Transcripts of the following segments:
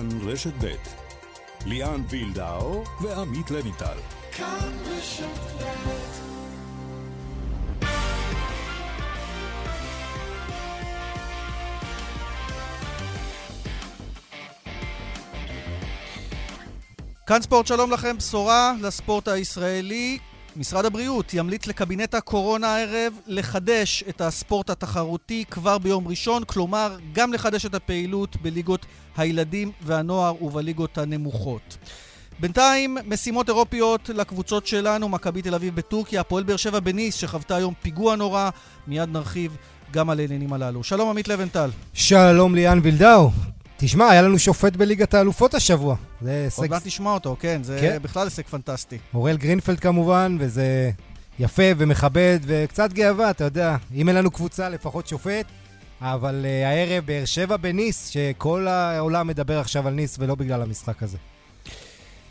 כאן רשת ב' ליאן וילדאו ועמית לויטל. כאן רשת ב' כאן ספורט, שלום לכם, בשורה לספורט הישראלי. משרד הבריאות ימליץ לקבינט הקורונה הערב לחדש את הספורט התחרותי כבר ביום ראשון, כלומר גם לחדש את הפעילות בליגות הילדים והנוער ובליגות הנמוכות. בינתיים, משימות אירופיות לקבוצות שלנו, מכבי תל אביב בטורקיה, הפועל באר שבע בניס, שחוותה היום פיגוע נורא, מיד נרחיב גם על העניינים הללו. שלום עמית לבנטל. שלום ליאן וילדאו. תשמע, היה לנו שופט בליגת האלופות השבוע. זה הישג... עוד מעט תשמע אותו, כן, זה כן. בכלל הישג פנטסטי. אוראל גרינפלד כמובן, וזה יפה ומכבד וקצת גאווה, אתה יודע. אם אין לנו קבוצה, לפחות שופט. אבל uh, הערב באר שבע בניס, שכל העולם מדבר עכשיו על ניס ולא בגלל המשחק הזה.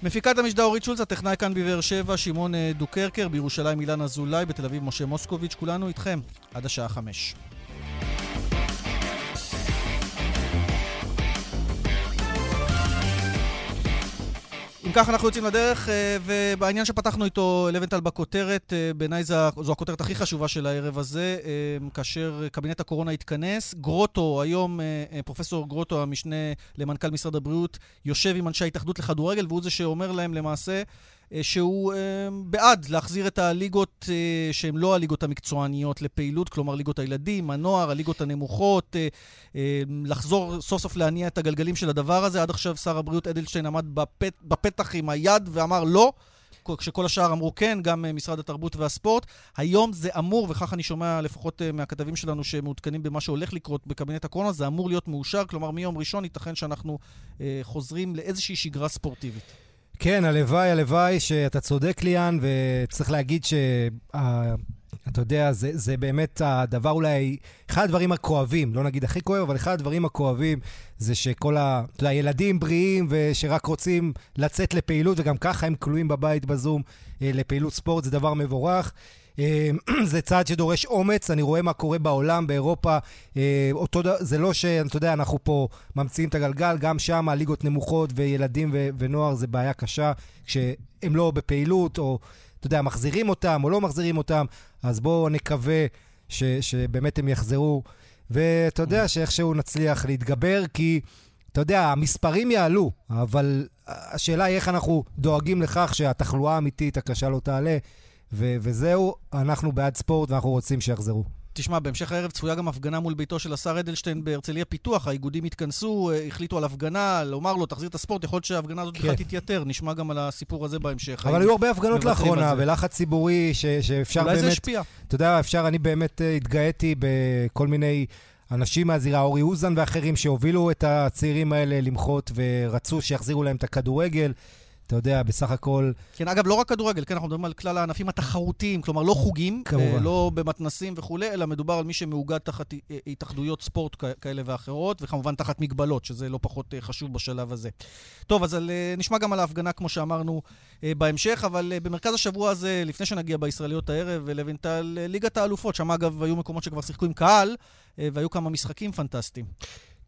מפיקת המשדר אורית שולץ, הטכנאי כאן בבאר שבע, שמעון אה, דוקרקר, בירושלים אילן אזולאי, בתל אביב משה מוסקוביץ', כולנו איתכם עד השעה חמש. אם כך אנחנו יוצאים לדרך, אה, ובעניין שפתחנו איתו, לבנטל בכותרת, אה, בעיניי זו הכותרת הכי חשובה של הערב הזה, אה, כאשר קבינט הקורונה התכנס. גרוטו, היום פרופסור גרוטו, המשנה למנכ"ל משרד הבריאות, יושב עם אנשי ההתאחדות לכדורגל, והוא זה שאומר להם למעשה שהוא אה, בעד להחזיר את הליגות אה, שהן לא הליגות המקצועניות לפעילות, כלומר ליגות הילדים, הנוער, הליגות הנמוכות, לחזור סוף סוף להניע את הגלגלים של הדבר הזה. עד עכשיו שר הבריאות אדלשטיין עמד בפת, בפתח עם היד ואמר לא. כשכל השאר אמרו כן, גם משרד התרבות והספורט. היום זה אמור, וכך אני שומע לפחות מהכתבים שלנו שמעודכנים במה שהולך לקרות בקבינט הקורונה, זה אמור להיות מאושר, כלומר מיום ראשון ייתכן שאנחנו אה, חוזרים לאיזושהי שגרה ספורטיבית. כן, הלוואי, הלוואי שאתה צודק, ליאן, וצריך להגיד ש... אתה יודע, זה, זה באמת הדבר אולי, אחד הדברים הכואבים, לא נגיד הכי כואב, אבל אחד הדברים הכואבים זה שכל ה... אתה יודע, ילדים בריאים ושרק רוצים לצאת לפעילות, וגם ככה הם כלואים בבית בזום אה, לפעילות ספורט, זה דבר מבורך. אה, זה צעד שדורש אומץ, אני רואה מה קורה בעולם, באירופה. אה, אותו, זה לא שאתה יודע, אנחנו פה ממציאים את הגלגל, גם שם הליגות נמוכות וילדים ו- ונוער זה בעיה קשה, כשהם לא בפעילות, או אתה יודע, מחזירים אותם או לא מחזירים אותם, אז בואו נקווה ש- שבאמת הם יחזרו. ואתה יודע שאיכשהו נצליח להתגבר, כי... אתה יודע, המספרים יעלו, אבל השאלה היא איך אנחנו דואגים לכך שהתחלואה האמיתית הקשה לא תעלה, ו- וזהו, אנחנו בעד ספורט ואנחנו רוצים שיחזרו. תשמע, בהמשך הערב צפויה גם הפגנה מול ביתו של השר אדלשטיין בהרצליה פיתוח. האיגודים התכנסו, אה, החליטו על הפגנה, לומר לו, תחזיר את הספורט, יכול להיות שההפגנה הזאת בכלל כן. תתייתר. נשמע גם על הסיפור הזה בהמשך. אבל היו הרבה הפגנות לאחרונה, ולחץ ציבורי ש- שאפשר אולי באמת... אולי זה השפיע. אתה יודע, אפשר, אני באמת אה, התגאיתי בכל מיני... אנשים מהזירה, אורי אוזן ואחרים, שהובילו את הצעירים האלה למחות ורצו שיחזירו להם את הכדורגל. אתה יודע, בסך הכל... כן, אגב, לא רק כדורגל, כן, אנחנו מדברים על כלל הענפים התחרותיים, כלומר, לא חוגים, כמובן. אה, לא במתנסים וכולי, אלא מדובר על מי שמאוגד תחת אה, התאחדויות ספורט כאלה ואחרות, וכמובן תחת מגבלות, שזה לא פחות אה, חשוב בשלב הזה. טוב, אז על, נשמע גם על ההפגנה, כמו שאמרנו, בהמשך, אבל במרכז השבוע הזה, לפני שנגיע בישראליות הערב, לוינטל, ליגת האלופות, שם אגב היו מקומות שכבר שיחקו עם קהל, והיו כמה משחקים פנטסטיים.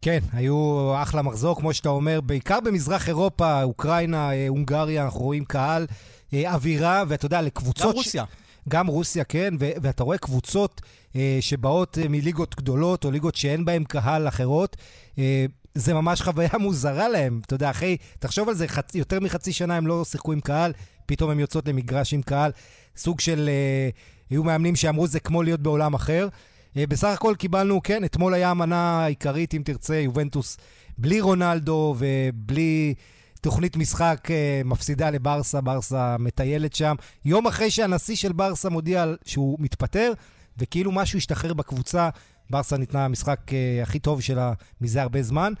כן, היו אחלה מחזור, כמו שאתה אומר, בעיקר במזרח אירופה, אוקראינה, אה, הונגריה, אנחנו רואים קהל, אה, אווירה, ואתה יודע, לקבוצות... גם רוסיה. ש... גם רוסיה, כן, ו- ואתה רואה קבוצות אה, שבאות אה, מליגות גדולות, או ליגות שאין בהן קהל אחרות, אה, זה ממש חוויה מוזרה להם. אתה יודע, אחרי, תחשוב על זה, חצ... יותר מחצי שנה הם לא שיחקו עם קהל, פתאום הם יוצאות למגרש עם קהל. סוג של... אה, היו מאמנים שאמרו, זה כמו להיות בעולם אחר. אה, בסך הכל קיבלנו, כן, אתמול היה המנה העיקרית, אם תרצה, יובנטוס בלי רונלדו ובלי תוכנית משחק אה, מפסידה לברסה, ברסה מטיילת שם. יום אחרי שהנשיא של ברסה מודיע שהוא מתפטר, וכאילו משהו השתחרר בקבוצה, ברסה ניתנה המשחק אה, הכי טוב שלה מזה הרבה זמן.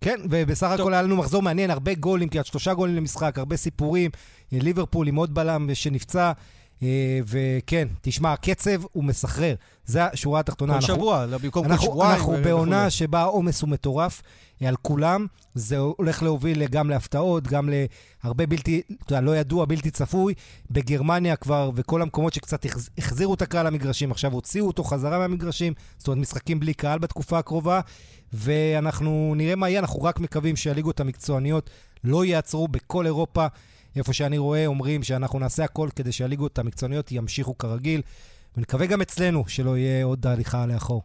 כן, ובסך הכל היה לנו מחזור מעניין, הרבה גולים, כמעט שלושה גולים למשחק, הרבה סיפורים. ליברפול עם עוד בלם שנפצע. אה, וכן, תשמע, הקצב הוא מסחרר. זו השורה התחתונה. כל שבוע, במקום כל שבועיים. אנחנו בעונה שבה העומס הוא מטורף על כולם. זה הולך להוביל גם להפתעות, גם להרבה בלתי, אתה יודע, לא ידוע, בלתי צפוי. בגרמניה כבר, וכל המקומות שקצת החזירו את הקהל למגרשים, עכשיו הוציאו אותו חזרה מהמגרשים. זאת אומרת, משחקים בלי קהל בתקופה הקרובה. ואנחנו נראה מה יהיה, אנחנו רק מקווים שהליגות המקצועניות לא ייעצרו בכל אירופה. איפה שאני רואה, אומרים שאנחנו נעשה הכל כדי שהליגות המקצועניות ימשיכו כרגיל, ונקווה גם אצלנו שלא יהיה עוד הליכה לאחור.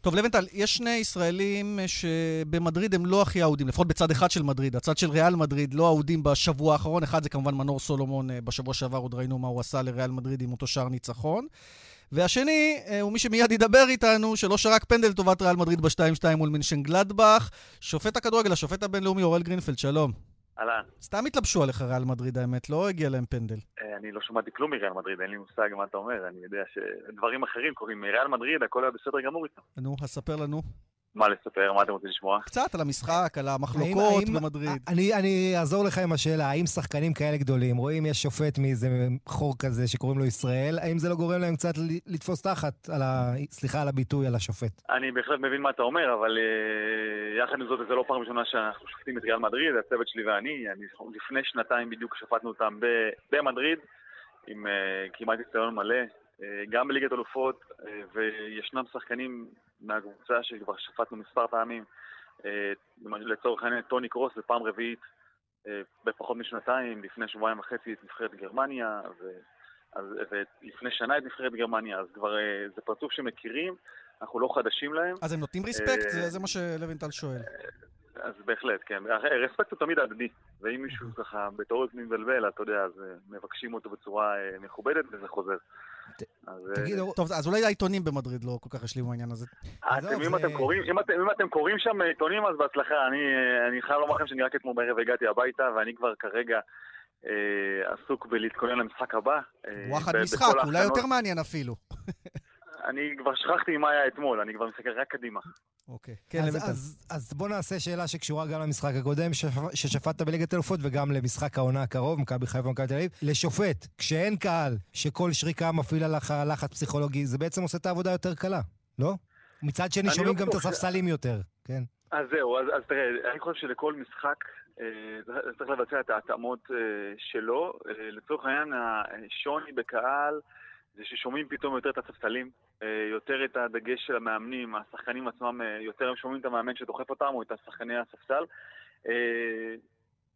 טוב, לבנטל, יש שני ישראלים שבמדריד הם לא הכי אהודים, לפחות בצד אחד של מדריד. הצד של ריאל מדריד לא אהודים בשבוע האחרון. אחד זה כמובן מנור סולומון, אה, בשבוע שעבר עוד ראינו מה הוא עשה לריאל מדריד עם אותו שער ניצחון. והשני אה, הוא מי שמיד ידבר איתנו, שלא שרק פנדל לטובת ריאל מדריד ב-2-2 מול מנשן גלדבך, שופט הכדורגל, השופט הבינלאומי אורל גרינפלד, שלום. אהלן. סתם התלבשו עליך ריאל מדריד, האמת, לא הגיע להם פנדל. אה, אני לא שמעתי כלום מריאל מדריד, אין לי מושג מה אתה אומר, אני יודע שדברים אחרים קורים. מריאל מדריד, הכל היה בסדר גמור איתם. נו, אז ספר לנו. מה לספר? מה אתם רוצים לשמוע? קצת על המשחק, על המחלוקות האם, במדריד. אני, אני אעזור לך עם השאלה, האם שחקנים כאלה גדולים, רואים יש שופט מאיזה חור כזה שקוראים לו ישראל, האם זה לא גורם להם קצת לתפוס תחת, על ה... סליחה על הביטוי, על השופט? אני בהחלט מבין מה אתה אומר, אבל uh, יחד עם זאת, זה לא פעם ראשונה שאנחנו שופטים את ריאל מדריד, הצוות שלי ואני, אני, לפני שנתיים בדיוק שפטנו אותם במדריד, עם uh, כמעט ניסיון מלא. אה, גם בליגת אלופות, אה, וישנם שחקנים מהקבוצה שכבר שפטנו מספר פעמים. אה, לצורך העניין, טוני קרוס זה פעם רביעית בפחות משנתיים, לפני שבועיים וחצי את נבחרת גרמניה, ו... ולפני שנה את נבחרת גרמניה, אז כבר זה פרצוף שמכירים, אנחנו לא חדשים להם. אז הם נותנים ריספקט? זה מה שלוינטל שואל. אז בהחלט, כן. רספקט הוא תמיד הדדי, ואם מישהו ככה בתיאוריות מבלבל, אתה יודע, אז מבקשים אותו בצורה מכובדת וזה חוזר. תגידו, טוב, אז אולי העיתונים במדריד לא כל כך השלימו העניין הזה. אם אתם קוראים שם עיתונים, אז בהצלחה. אני חייב לומר לכם שאני רק אתמול בערב הגעתי הביתה, ואני כבר כרגע אה, עסוק בלהתכונן למשחק הבא. אה, וואחד משחק, אולי יותר מעניין אפילו. אני כבר שכחתי מה היה אתמול, אני כבר מסתכל רק קדימה. אוקיי. כן, אז, אז, אז בוא נעשה שאלה שקשורה גם למשחק הקודם ששפטת בליגת אלופות וגם למשחק העונה הקרוב, מכבי חיפה ומכבי תל אביב. לשופט, כשאין קהל, שכל שריקה מפעיל עליך לחץ פסיכולוגי, זה בעצם עושה את העבודה יותר קלה, לא? מצד שני שומעים לא גם את הספסלים יותר, כן. אז זהו, אז, אז תראה, אני חושב שלכל משחק אה, צריך לבצע את ההתאמות אה, שלו. אה, לצורך העניין, השוני בקהל זה ששומעים פתאום יותר את הספסלים, אה, יותר את הדגש של המאמנים, השחקנים עצמם, אה, יותר הם שומעים את המאמן שדוחף אותם או את השחקני הספסל. אה,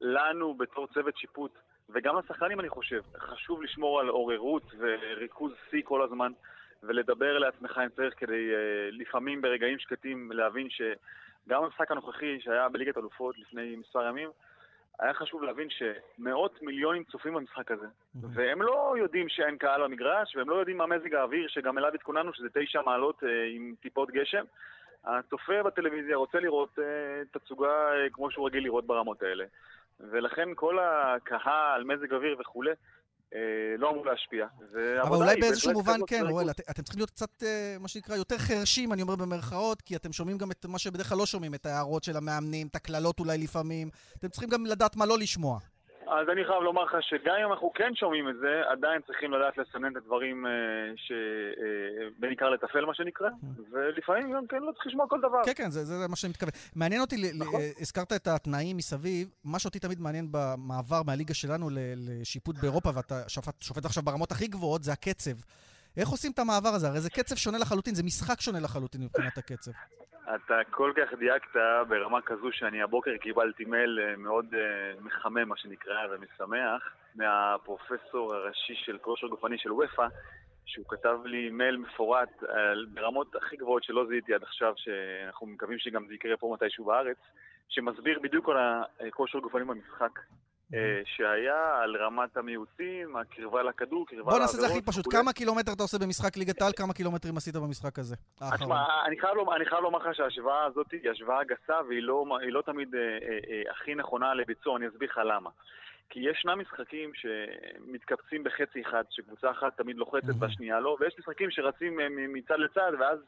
לנו בתור צוות שיפוט, וגם לשחקנים אני חושב, חשוב לשמור על עוררות וריכוז שיא כל הזמן, ולדבר לעצמך אם צריך כדי לפעמים ברגעים שקטים להבין שגם המשחק הנוכחי שהיה בליגת אלופות לפני מספר ימים, היה חשוב להבין שמאות מיליונים צופים במשחק הזה, והם לא יודעים שאין קהל במגרש, והם לא יודעים מה מזג האוויר, שגם אליו התכוננו, שזה תשע מעלות אה, עם טיפות גשם. הצופה בטלוויזיה רוצה לראות אה, תצוגה אה, כמו שהוא רגיל לראות ברמות האלה. ולכן כל הקהל, מזג אוויר וכולי, לא אמור להשפיע. אבל אולי באיזשהו מובן כן, רואל, את, אתם צריכים להיות קצת, אה, מה שנקרא, יותר חרשים, אני אומר במרכאות, כי אתם שומעים גם את מה שבדרך כלל לא שומעים, את ההערות של המאמנים, את הקללות אולי לפעמים. אתם צריכים גם לדעת מה לא לשמוע. אז אני חייב לומר לך שגם אם אנחנו כן שומעים את זה, עדיין צריכים לדעת לסנן את הדברים אה, שבעיקר אה, לתפעל מה שנקרא, ולפעמים גם כן לא צריך לשמוע כל דבר. כן, כן, זה, זה מה שאני מתכוון. מעניין אותי, נכון. הזכרת את התנאים מסביב, מה שאותי תמיד מעניין במעבר מהליגה שלנו לשיפוט באירופה, ואתה שופט, שופט עכשיו ברמות הכי גבוהות, זה הקצב. איך עושים את המעבר הזה? הרי זה קצב שונה לחלוטין, זה משחק שונה לחלוטין מבחינת הקצב. אתה כל כך דייקת ברמה כזו שאני הבוקר קיבלתי מייל אה, מאוד uh, מחמם, מה שנקרא, ומשמח, מהפרופסור הראשי של כושר גופני של ופא, שהוא כתב לי מייל מפורט על, ברמות הכי גבוהות שלא זיהיתי עד עכשיו, שאנחנו מקווים שגם זה יקרה פה מתישהו בארץ, שמסביר בדיוק על הכושר גופני במשחק. אה, שהיה על רמת המיעוטים, הקרבה לכדור, קרבה לעבירות. בוא נעשה את זה הכי פשוט. כמה קילומטר אתה עושה במשחק ליגת העל, כמה קילומטרים עשית במשחק הזה? תשמע, אני חייב לומר לך שההשוואה הזאת היא השוואה גסה והיא לא, לא תמיד אה, אה, הכי נכונה לביצוע, אני אסביר לך למה. כי ישנם משחקים שמתקבצים בחצי אחד, שקבוצה אחת תמיד לוחצת. והשנייה לא, ויש משחקים שרצים אה, מצד לצד, ואז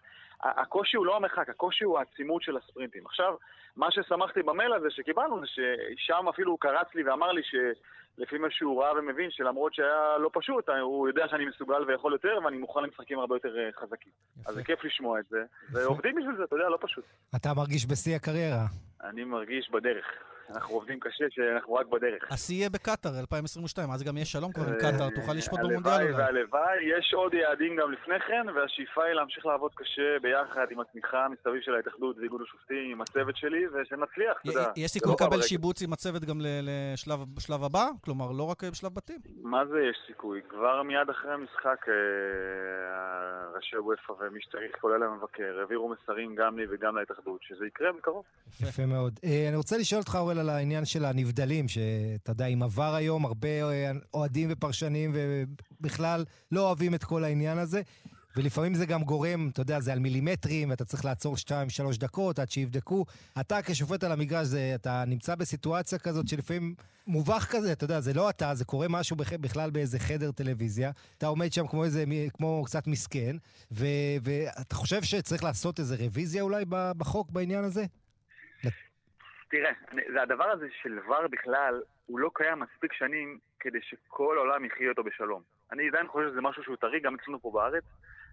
הקושי הוא לא המרחק, הקושי הוא העצימות של הספרינטים. עכשיו, מה ששמחתי במייל הזה שקיבלנו זה ששם אפילו הוא קרץ לי ואמר לי שלפי מה שהוא ראה ומבין, שלמרות שהיה לא פשוט, הוא יודע שאני מסוגל ויכול יותר, ואני מוכן למשחקים הרבה יותר אה, חזקים. יפה. אז זה כיף לשמוע את זה, ועובדים בשביל זה, אתה יודע, לא פשוט. אתה מרגיש בשיא הקריירה. אני מרגיש בדרך. אנחנו עובדים קשה, שאנחנו רק בדרך. השיא יהיה בקטאר, 2022, אז גם יהיה שלום כבר עם קטאר, תוכל לשפוט במונדיאל אולי. הלוואי והלוואי, יש עוד יעדים גם לפני כן, והשאיפה היא להמשיך לעבוד קשה ביחד עם התמיכה מסביב של ההתאחדות ואיגוד השופטים, עם הצוות שלי, ושנצליח, אתה יודע. יש סיכוי לא לקבל שיבוץ עם הצוות גם לשלב הבא? כלומר, לא רק בשלב בתים? מה זה יש סיכוי? כבר מיד אחרי המשחק, אה, ראשי וופא ומי שצריך, כולל המבקר, העבירו מסרים גם לי וגם להתאחדות, שזה יקרה בקרוב. יפה מאוד. אה, אני רוצה לשאול אותך, אורל, על העניין של הנבדלים, שאתה יודע, עם עבר היום, הרבה אה, אוהדים ופרשנים ובכלל לא אוהבים את כל העניין הזה. ולפעמים זה גם גורם, אתה יודע, זה על מילימטרים, ואתה צריך לעצור שתיים, שלוש דקות עד שיבדקו. אתה כשופט על המגרש, זה, אתה נמצא בסיטואציה כזאת שלפעמים מובך כזה, אתה יודע, זה לא אתה, זה קורה משהו בכלל באיזה חדר טלוויזיה. אתה עומד שם כמו איזה, כמו קצת מסכן, ו, ואתה חושב שצריך לעשות איזה רוויזיה אולי בחוק בעניין הזה? תראה, זה הדבר הזה של ור בכלל, הוא לא קיים מספיק שנים כדי שכל העולם יחיה אותו בשלום. אני עדיין חושב שזה משהו שהוא טרי גם אצלנו פה בארץ.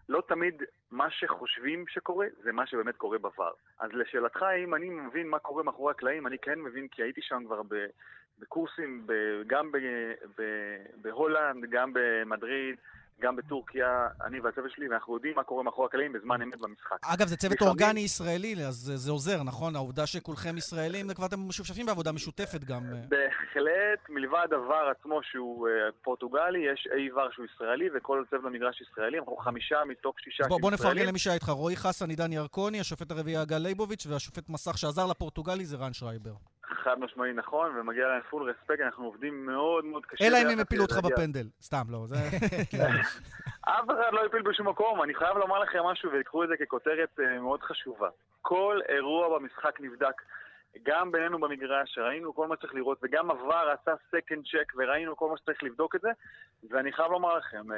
לא תמיד מה שחושבים שקורה, זה מה שבאמת קורה בVAR. אז לשאלתך, אם אני מבין מה קורה מאחורי הקלעים, אני כן מבין, כי הייתי שם כבר בקורסים, גם בהולנד, גם במדריד, גם בטורקיה, אני והצוות שלי, ואנחנו יודעים מה קורה מאחורי הקלעים בזמן אמת במשחק. אגב, זה צוות לפעמים... אורגני ישראלי, אז זה עוזר, נכון? העובדה שכולכם ישראלים, כבר אתם משופשפים בעבודה משותפת גם. אה. בהחלט, מלבד הדבר עצמו שהוא uh, פורטוגלי, יש אי ור שהוא ישראלי, וכל צוות במגרש ישראלי, אנחנו חמישה מתוך שישה בוא, בוא נפרגן למי שהיה איתך, רועי חסן, עידן ירקוני, השופט הרביעי גל ליבוביץ', והשופט מסך שעזר לפורטוגלי זה רן שרייבר. חד משמעי נכון, ומגיע להם full respect, אנחנו עובדים מאוד מאוד קשה. אלא אם הם הפילו אותך בפנדל. סתם, לא. זה... כן. אף אחד לא הפיל בשום מקום. אני חייב לומר לכם משהו, ויקחו את זה ככותרת אה, מאוד חשובה. כל אירוע במשחק נבדק. גם בינינו במגרש, ראינו כל מה שצריך לראות, וגם VAR עשה second check, וראינו כל מה שצריך לבדוק את זה, ואני חייב לומר לכם, אה,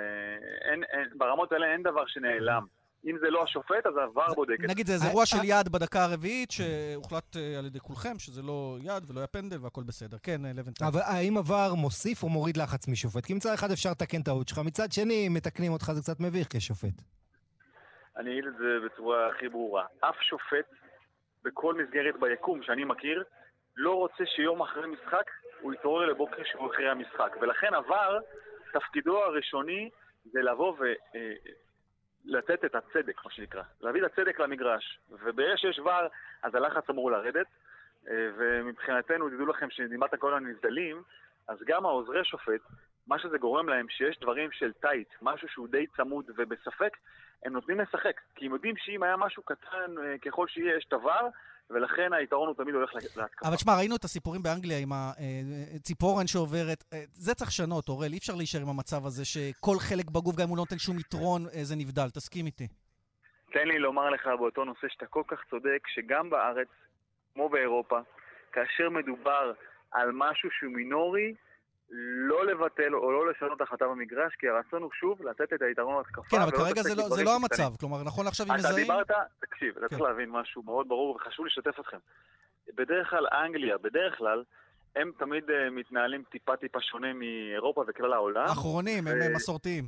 אין, אין, ברמות האלה אין דבר שנעלם. אם זה לא השופט, אז ה VAR בודק את זה. נגיד, זה אירוע של יד בדקה הרביעית, שהוחלט אה, על ידי כולכם שזה לא יד ולא היה פנדל והכל בסדר. כן, אה, לבנטל. אבל האם עבר מוסיף או מוריד לחץ משופט? כי מצד אחד אפשר לתקן טעות שלך, מצד שני, מתקנים אותך, זה קצת מביך כשופט. אני אגיד את זה בצורה הכי ברורה. אף שופט, בכל מסגרת ביקום שאני מכיר, לא רוצה שיום אחרי משחק הוא יתעורר לבוקר שהוא אחרי המשחק. ולכן עבר, תפקידו הראשוני זה לבוא ו... לתת את הצדק, מה שנקרא. להביא את הצדק למגרש. וברגע שיש ור, אז הלחץ אמור לרדת. אה, ומבחינתנו, תדעו לכם שדיברת כל הנבדלים, אז גם העוזרי שופט, מה שזה גורם להם, שיש דברים של טייט, משהו שהוא די צמוד ובספק, הם נותנים לשחק. כי הם יודעים שאם היה משהו קטן אה, ככל שיהיה, יש את הוואר, ולכן היתרון הוא תמיד הולך להתקפה. אבל תשמע, ראינו את הסיפורים באנגליה עם הציפורן אה, שעוברת. אה, זה צריך לשנות, אורל, אי אפשר להישאר עם המצב הזה שכל חלק בגוף, גם אם הוא לא נותן שום יתרון, אה, זה נבדל. תסכים איתי. תן לי לומר לך באותו נושא שאתה כל כך צודק, שגם בארץ, כמו באירופה, כאשר מדובר על משהו שהוא מינורי, לא לבטל או לא לשנות החלטה במגרש, כי הרצון הוא שוב לתת את היתרון להתקפה. כן, אבל כרגע זה לא, זה לא המצב. כלומר, נכון לעכשיו אם מזהים... אתה דיברת, תקשיב, אתה כן. צריך להבין משהו מאוד ברור וחשוב לשתף אתכם. בדרך כלל אנגליה, בדרך כלל, הם תמיד uh, מתנהלים טיפה טיפה שונה מאירופה וכלל העולם. אחרונים, ו... הם מסורתיים.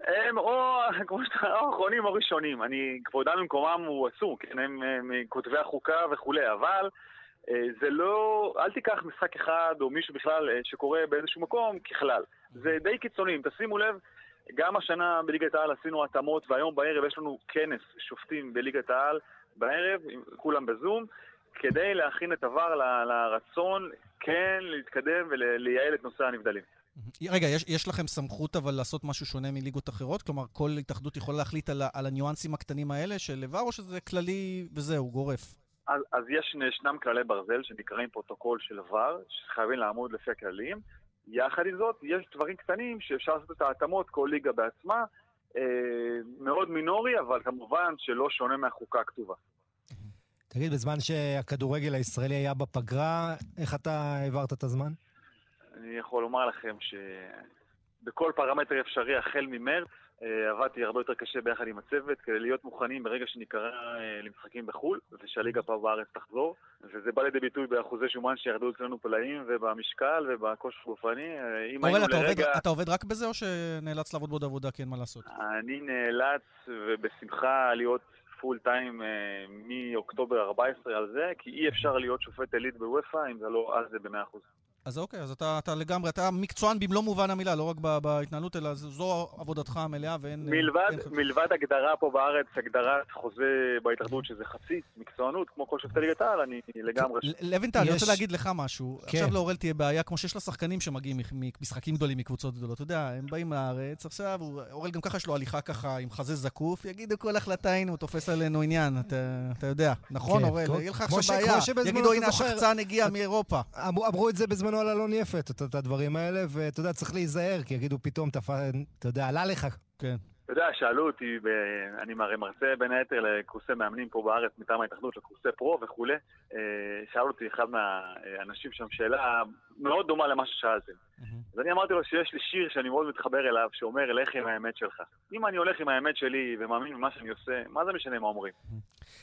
הם או, כמו שאתה, או אחרונים או ראשונים. אני, כבודם במקומם הוא אסור, כן, הם מכותבי החוקה וכולי, אבל... אה, זה לא, אל תיקח משחק אחד או מישהו בכלל אה, שקורה באיזשהו מקום ככלל. זה די קיצוני, אם תשימו לב, גם השנה בליגת העל עשינו התאמות, והיום בערב יש לנו כנס שופטים בליגת העל בערב, כולם בזום, כדי להכין את עבר לרצון כן להתקדם ולייעל את נושא הנבדלים. רגע, יש, יש לכם סמכות אבל לעשות משהו שונה מליגות אחרות? כלומר, כל התאחדות יכולה להחליט על, על הניואנסים הקטנים האלה של VAR, או שזה כללי וזהו, גורף? אז, אז יש, ישנם כללי ברזל שנקראים פרוטוקול של VAR, שחייבים לעמוד לפי הכללים. יחד עם זאת, יש דברים קטנים שאפשר לעשות את ההתאמות, כל ליגה בעצמה, אה, מאוד מינורי, אבל כמובן שלא שונה מהחוקה הכתובה. תגיד, בזמן שהכדורגל הישראלי היה בפגרה, איך אתה העברת את הזמן? אני יכול לומר לכם שבכל פרמטר אפשרי החל ממרץ עבדתי הרבה יותר קשה ביחד עם הצוות כדי להיות מוכנים ברגע שניקרא אה, למשחקים בחו"ל ושהליגה פה בארץ תחזור וזה בא לידי ביטוי באחוזי שומן שירדו אצלנו פלאים ובמשקל ובכושר גופני אם היינו לרגע... אתה עובד רק בזה או שנאלץ לעבוד בעוד עבודה כי אין מה לעשות? אני נאלץ ובשמחה להיות פול טיים מאוקטובר 14 על זה כי אי אפשר להיות שופט עילית בוופא אם זה לא אז זה ב-100%. אז אוקיי, אז אתה, אתה לגמרי, אתה מקצוען במלוא מובן המילה, לא רק בהתנהלות, אלא זו עבודתך המלאה ואין... מלבד, אין... מלבד הגדרה פה בארץ, הגדרת חוזה בהתאחדות שזה חצי מקצוענות, כמו כל שופטי ליגת העל, אני לגמרי... לוינטל, יש... אני רוצה להגיד לך משהו. כן. עכשיו לאורל תהיה בעיה, כמו שיש לשחקנים שמגיעים ממשחקים גדולים, מקבוצות גדולות. אתה יודע, הם באים לארץ, עכשיו, אורל גם ככה יש לו הליכה ככה עם חזה זקוף, יגידו כל החלטה, הנה, הוא תופס עלינו עניין, אתה, אתה יודע. נכון, כן, אורל? יהיה לך עכשיו בעיה. יגידו, הנה, השחצן הגיע מאירופה. אמרו את זה בזמנו על אלון יפת, את הדברים האלה, ואתה יודע, צריך להיזהר, כי יגידו פתאום, אתה יודע, עלה לך. כן. אתה יודע, שאלו אותי, אני הרי מרצה בין היתר לקורסי מאמנים פה בארץ מטעם ההתאחדות, לקורסי פרו וכולי. אה, שאל אותי אחד מהאנשים שם שאלה מאוד דומה למה ששאלתם. אז אני אמרתי לו שיש לי שיר שאני מאוד מתחבר אליו, שאומר, לך עם האמת שלך. אם אני הולך עם האמת שלי ומאמין במה שאני עושה, מה זה משנה מה אומרים?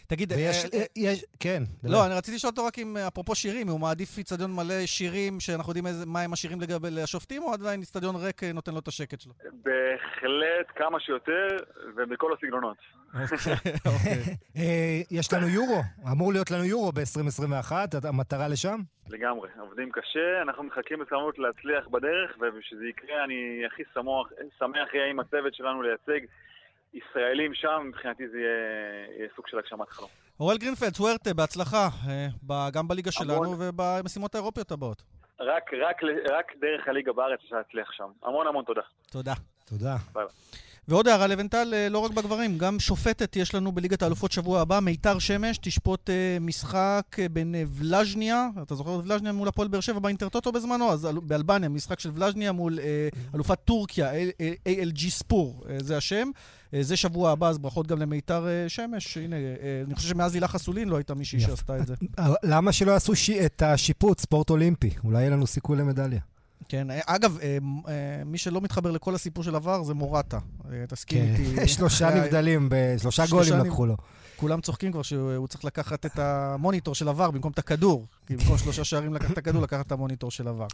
תגיד, ויש, אה, יש, כן. לא, אני רציתי לשאול אותו רק אם, אפרופו שירים, הוא מעדיף איצטדיון מלא שירים, שאנחנו יודעים איזה, מה הם השירים לגבי השופטים, או עדיין איצטדיון ריק נותן לו את השקט שלו? בהחלט כמה שיותר, ובכל הסגנונות. יש לנו יורו, אמור להיות לנו יורו ב-2021, המטרה לשם? לגמרי, עובדים קשה, אנחנו מחכים בסבלנות להצליח בדרך, ושזה יקרה, אני הכי שמח, שמח יהיה עם הצוות שלנו לייצג ישראלים שם, מבחינתי זה יהיה, יהיה סוג של הגשמת חלום. אוראל גרינפלד, סוורטה, בהצלחה, אה, גם בליגה שלנו ובמשימות האירופיות הבאות. רק, רק, רק דרך הליגה בארץ אפשר להצליח שם. המון המון תודה. תודה. תודה. ביי ביי. ועוד הערה לבנטל, אה, לא רק בגברים, גם שופטת יש לנו בליגת האלופות שבוע הבא, מיתר שמש, תשפוט uh, משחק uh, בין ולז'ניה, אתה זוכר את ולז'ניה מול הפועל באר שבע באינטרטוטו בזמנו? אז באלבניה, משחק של ולז'ניה מול uh, אלופת טורקיה, ALG ספור, זה השם. זה שבוע הבא, אז ברכות גם למיתר שמש. הנה, אני חושב שמאז הילה חסולין לא הייתה מישהי שעשתה את זה. למה שלא יעשו. את השיפוט, ספורט אולימפי? אולי יהיה לנו סיכוי למדליה. כן, אגב, אה, אה, מי שלא מתחבר לכל הסיפור של עבר זה מורטה. אה, תסכים כן. איתי. שלושה נבדלים, שלושה גולים לקחו לו. כולם צוחקים כבר שהוא צריך לקחת את המוניטור של עבר במקום את הכדור. כי במקום שלושה שערים לקחת את הכדור, לקחת את המוניטור של עבר.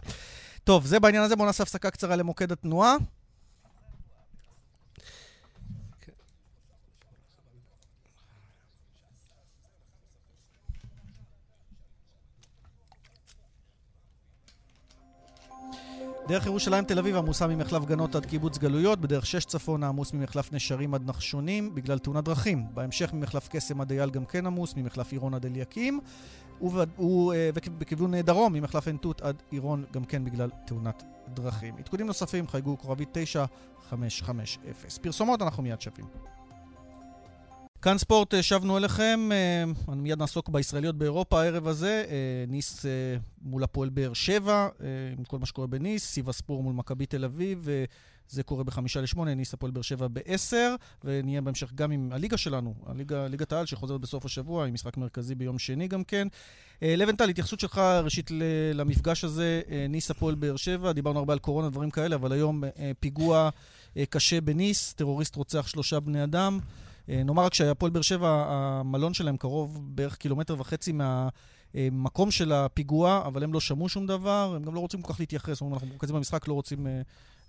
טוב, זה בעניין הזה, בואו נעשה הפסקה קצרה למוקד התנועה. דרך ירושלים תל אביב עמוסה ממחלף גנות עד קיבוץ גלויות, בדרך שש צפון עמוס ממחלף נשרים עד נחשונים בגלל תאונת דרכים. בהמשך ממחלף קסם עד אייל גם כן עמוס, ממחלף עירון עד אליקים, ובכיוון דרום ממחלף עין תות עד עירון גם כן בגלל תאונת דרכים. עדכונים נוספים חייגו כוכבית 9550. פרסומות אנחנו מיד שווים. כאן ספורט, אה, שבנו אליכם, אה, אני מיד נעסוק בישראליות באירופה הערב הזה, אה, ניס מול הפועל באר שבע, עם כל מה שקורה בניס, סיב הספור מול מכבי תל אביב, זה קורה בחמישה לשמונה, ניס הפועל באר שבע בעשר, ונהיה בהמשך גם עם הליגה שלנו, הליגה, ליגת העל שחוזרת בסוף השבוע, עם משחק מרכזי ביום שני גם כן. לבנטל, התייחסות שלך ראשית למפגש הזה, ניס הפועל באר שבע, דיברנו הרבה על קורונה, דברים כאלה, אבל היום פיגוע קשה בניס, טרוריסט רוצח שלושה בני אדם. אה, נאמר רק שהפועל באר שבע, המלון שלהם קרוב בערך קילומטר וחצי מהמקום של הפיגוע, אבל הם לא שמעו שום דבר, הם גם לא רוצים כל כך להתייחס. אומרים, אנחנו מרוכזים במשחק, לא רוצים uh,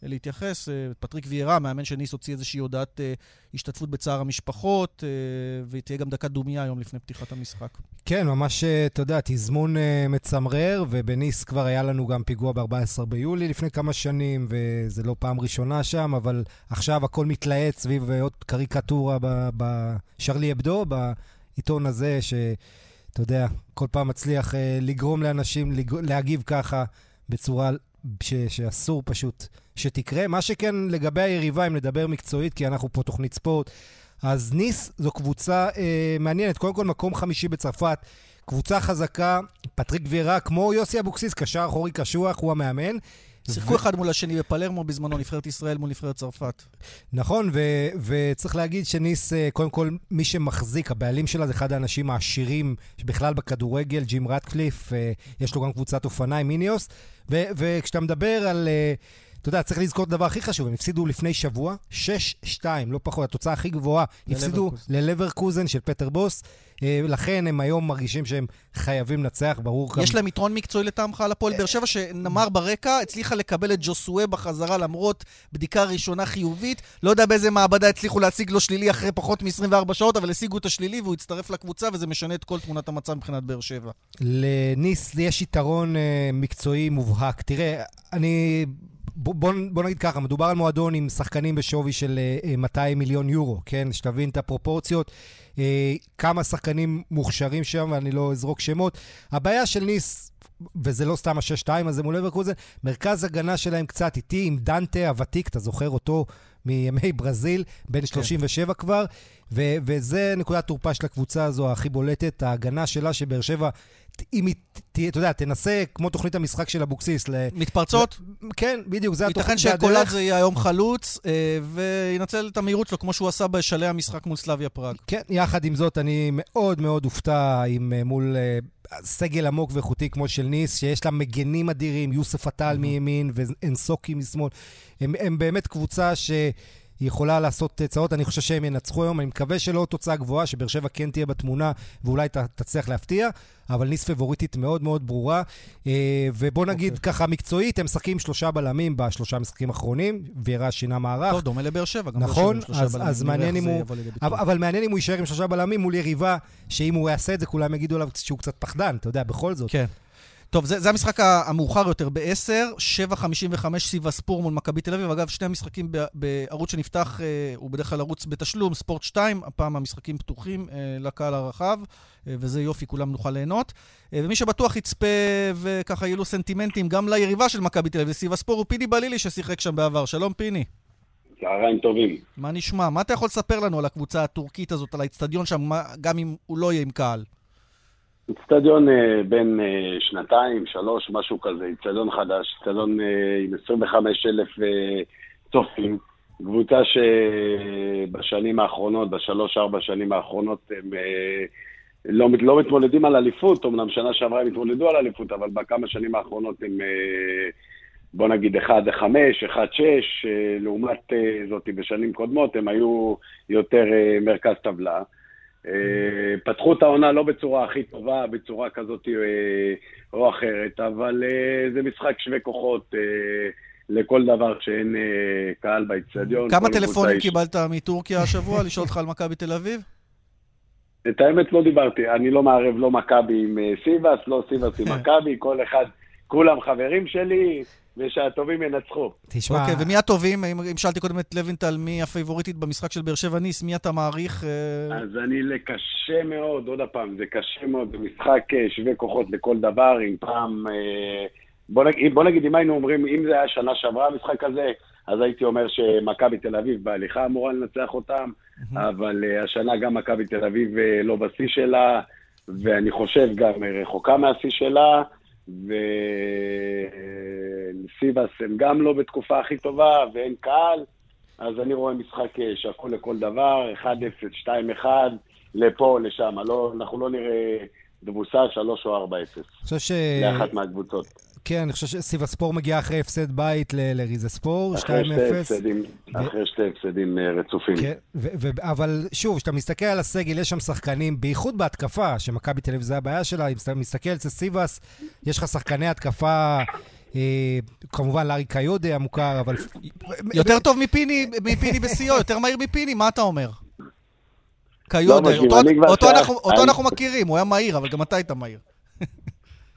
להתייחס. Uh, פטריק ויירה, מאמן של ניס, הוציא איזושהי הודעת uh, השתתפות בצער המשפחות, uh, ותהיה גם דקת דומייה היום לפני פתיחת המשחק. כן, ממש, אתה יודע, תזמון מצמרר, ובניס כבר היה לנו גם פיגוע ב-14 ביולי לפני כמה שנים, וזה לא פעם ראשונה שם, אבל עכשיו הכל מתלהט סביב עוד קריקטורה בשרלי אבדו, בעיתון הזה, ש... אתה יודע, כל פעם מצליח אה, לגרום לאנשים. להגיב ככה בצורה ש... שאסור פשוט שתקרה. מה שכן, לגבי היריבה, אם נדבר מקצועית, כי אנחנו פה תוכנית ספורט, אז ניס זו קבוצה אה, מעניינת. קודם כל, מקום חמישי בצרפת. קבוצה חזקה, פטריק וירה, כמו יוסי אבוקסיס, קשר אחורי קשוח, הוא המאמן. שיחקו אחד מול השני בפלרמו בזמנו, נבחרת ישראל מול נבחרת צרפת. נכון, ו- וצריך להגיד שניס, אה, קודם כל, מי שמחזיק, הבעלים שלה זה אחד האנשים העשירים בכלל בכדורגל, ג'ים רטקליף, אה, יש לו גם קבוצת אופניים, איניאוס, וכשאתה מדבר על... אה, אתה יודע, צריך לזכור את הדבר הכי חשוב, הם הפסידו לפני שבוע, 6-2, לא פחות, התוצאה הכי גבוהה. הפסידו ללברקוזן של פטר בוס, אה, לכן הם היום מרגישים שהם חייבים לנצח, ברור יש להם יתרון מקצועי לטעמך על הפועל באר שבע, שנאמר ברקע, הצליחה לקבל את ג'וסואה בחזרה למרות בדיקה ראשונה חיובית. לא יודע באיזה מעבדה הצליחו להשיג לו שלילי אחרי פחות מ-24 שעות, אבל השיגו את השלילי והוא הצטרף לקבוצה, וזה משנה את כל תמונת המצב מבחינת באר שבע. לניס יש יתרון אה, מקצועי מובהק. תראה, אני בוא, בוא נגיד ככה, מדובר על מועדון עם שחקנים בשווי של 200 אה, מיליון יורו, כן? שתבין את הפרופורציות. אה, כמה שחקנים מוכשרים שם, ואני לא אזרוק שמות. הבעיה של ניס, וזה לא סתם ה-6-2 הזה מול אברקרוזן, מרכז הגנה שלהם קצת איטי, עם דנטה הוותיק, אתה זוכר אותו מימי ברזיל, בן 37 כן. כבר, ו- וזה נקודת תורפה של הקבוצה הזו, הכי בולטת, ההגנה שלה, שבאר שבע אם היא, תהיה, אתה יודע, תנסה, כמו תוכנית המשחק של אבוקסיס. מתפרצות? כן, בדיוק, זה התוכנית. ייתכן שקולאט זה יהיה היום חלוץ, אה, וינצל את המהירות שלו, כמו שהוא עשה בשלהי המשחק מול סלאביה פראג. כן, יחד עם זאת, אני מאוד מאוד אופתע עם אה, מול אה, סגל עמוק ואיכותי כמו של ניס, שיש לה מגנים אדירים, יוסף עטל מימין ואנסוקי משמאל. הם, הם באמת קבוצה ש... היא יכולה לעשות תוצאות, אני חושב שהם ינצחו היום, אני מקווה שלא תוצאה גבוהה, שבאר שבע כן תהיה בתמונה ואולי ת, תצליח להפתיע, אבל ניס פבוריטית מאוד מאוד ברורה. אה, ובוא נגיד okay. אוקיי. ככה, מקצועית, הם משחקים שלושה בלמים בשלושה משחקים האחרונים, וירה שינה מערך. טוב, דומה לבאר שבע, גם נכון, באר שבע אז, אז מעניין אם הוא... אבל, אבל מעניין אם הוא יישאר עם שלושה בלמים מול יריבה, שאם הוא יעשה את זה, כולם יגידו עליו שהוא קצת פחדן, אתה יודע, בכל זאת. כן. טוב, זה, זה המשחק המאוחר יותר, ב-10, 7.55 סיבה ספור מול מכבי תל אביב. אגב, שני המשחקים בערוץ שנפתח, אה, הוא בדרך כלל ערוץ בתשלום, ספורט 2, הפעם המשחקים פתוחים אה, לקהל הרחב, אה, וזה יופי, כולם נוכל ליהנות. ומי שבטוח יצפה וככה יהיו לו סנטימנטים גם ליריבה של מכבי תל אביב, סיבה ספור, הוא פיני בלילי ששיחק שם בעבר. שלום, פיני. צהריים טובים. מה נשמע? מה אתה יכול לספר לנו על הקבוצה הטורקית הזאת, על האצטדיון שם, גם אם הוא לא יהיה עם קהל? אצטדיון uh, בין uh, שנתיים, שלוש, משהו כזה, אצטדיון חדש, אצטדיון uh, עם 25 אלף צופים. קבוצה שבשנים האחרונות, בשלוש-ארבע שנים האחרונות, הם לא, לא מתמודדים על אליפות, אמנם שנה שעברה הם התמודדו על אליפות, אבל בכמה שנים האחרונות הם, בוא נגיד, 1-5, 1-6, uh, לעומת זאתי בשנים קודמות, הם היו יותר מרכז טבלה. אה, פתחו את העונה לא בצורה הכי טובה, בצורה כזאת אה, או אחרת, אבל אה, זה משחק שווה כוחות לכל דבר שאין קהל באצטדיון. כמה טלפונים קיבלת מטורקיה השבוע לשאול אותך על מכבי תל אביב? את האמת לא דיברתי, אני לא מערב לא מכבי עם סיבאס, לא סיבאס עם מכבי, כל אחד, כולם חברים שלי, ושהטובים ינצחו. תשמע... אוקיי, ומי הטובים? אם, אם שאלתי קודם את לוינטל, מי הפייבוריטית במשחק של באר שבע ניס, מי אתה מעריך? אה? אז אני לקשה מאוד, עוד פעם, זה קשה מאוד, זה משחק אה, שווה כוחות לכל דבר, אם פעם... אה, בוא נגיד, בוא נגיד, אם היינו אומרים, אם זה היה שנה שעברה המשחק הזה, אז הייתי אומר שמכבי תל אביב בהליכה אמורה לנצח אותם, אבל השנה גם מכבי תל אביב לא בשיא שלה, ואני חושב גם רחוקה מהשיא שלה. וסיבאס הם גם לא בתקופה הכי טובה ואין קהל, אז אני רואה משחק אה, שקול לכל דבר, 1-0, 2-1, לפה או לשם. לא, אנחנו לא נראה תבוסה 3 או 4-0. אני חושב ש... לאחת מהקבוצות. כן, אני חושב שסיב הספור מגיע אחרי הפסד בית לריזה ספור, 2-0. אחרי שתי הפסדים אה, רצופים. כן, אבל שוב, כשאתה מסתכל על הסגל, יש שם שחקנים, בייחוד בהתקפה, שמכבי תל אביב זה הבעיה שלה, אם אתה מסתכל אצל סיבאס, יש לך שחקני התקפה... אה, כמובן לארי קיודה המוכר, אבל... יותר טוב מפיני, מפיני בשיאו, יותר מהיר מפיני, מה אתה אומר? קיודה, לא אותו אנחנו מכירים, הוא היה מהיר, אבל גם אתה היית מהיר.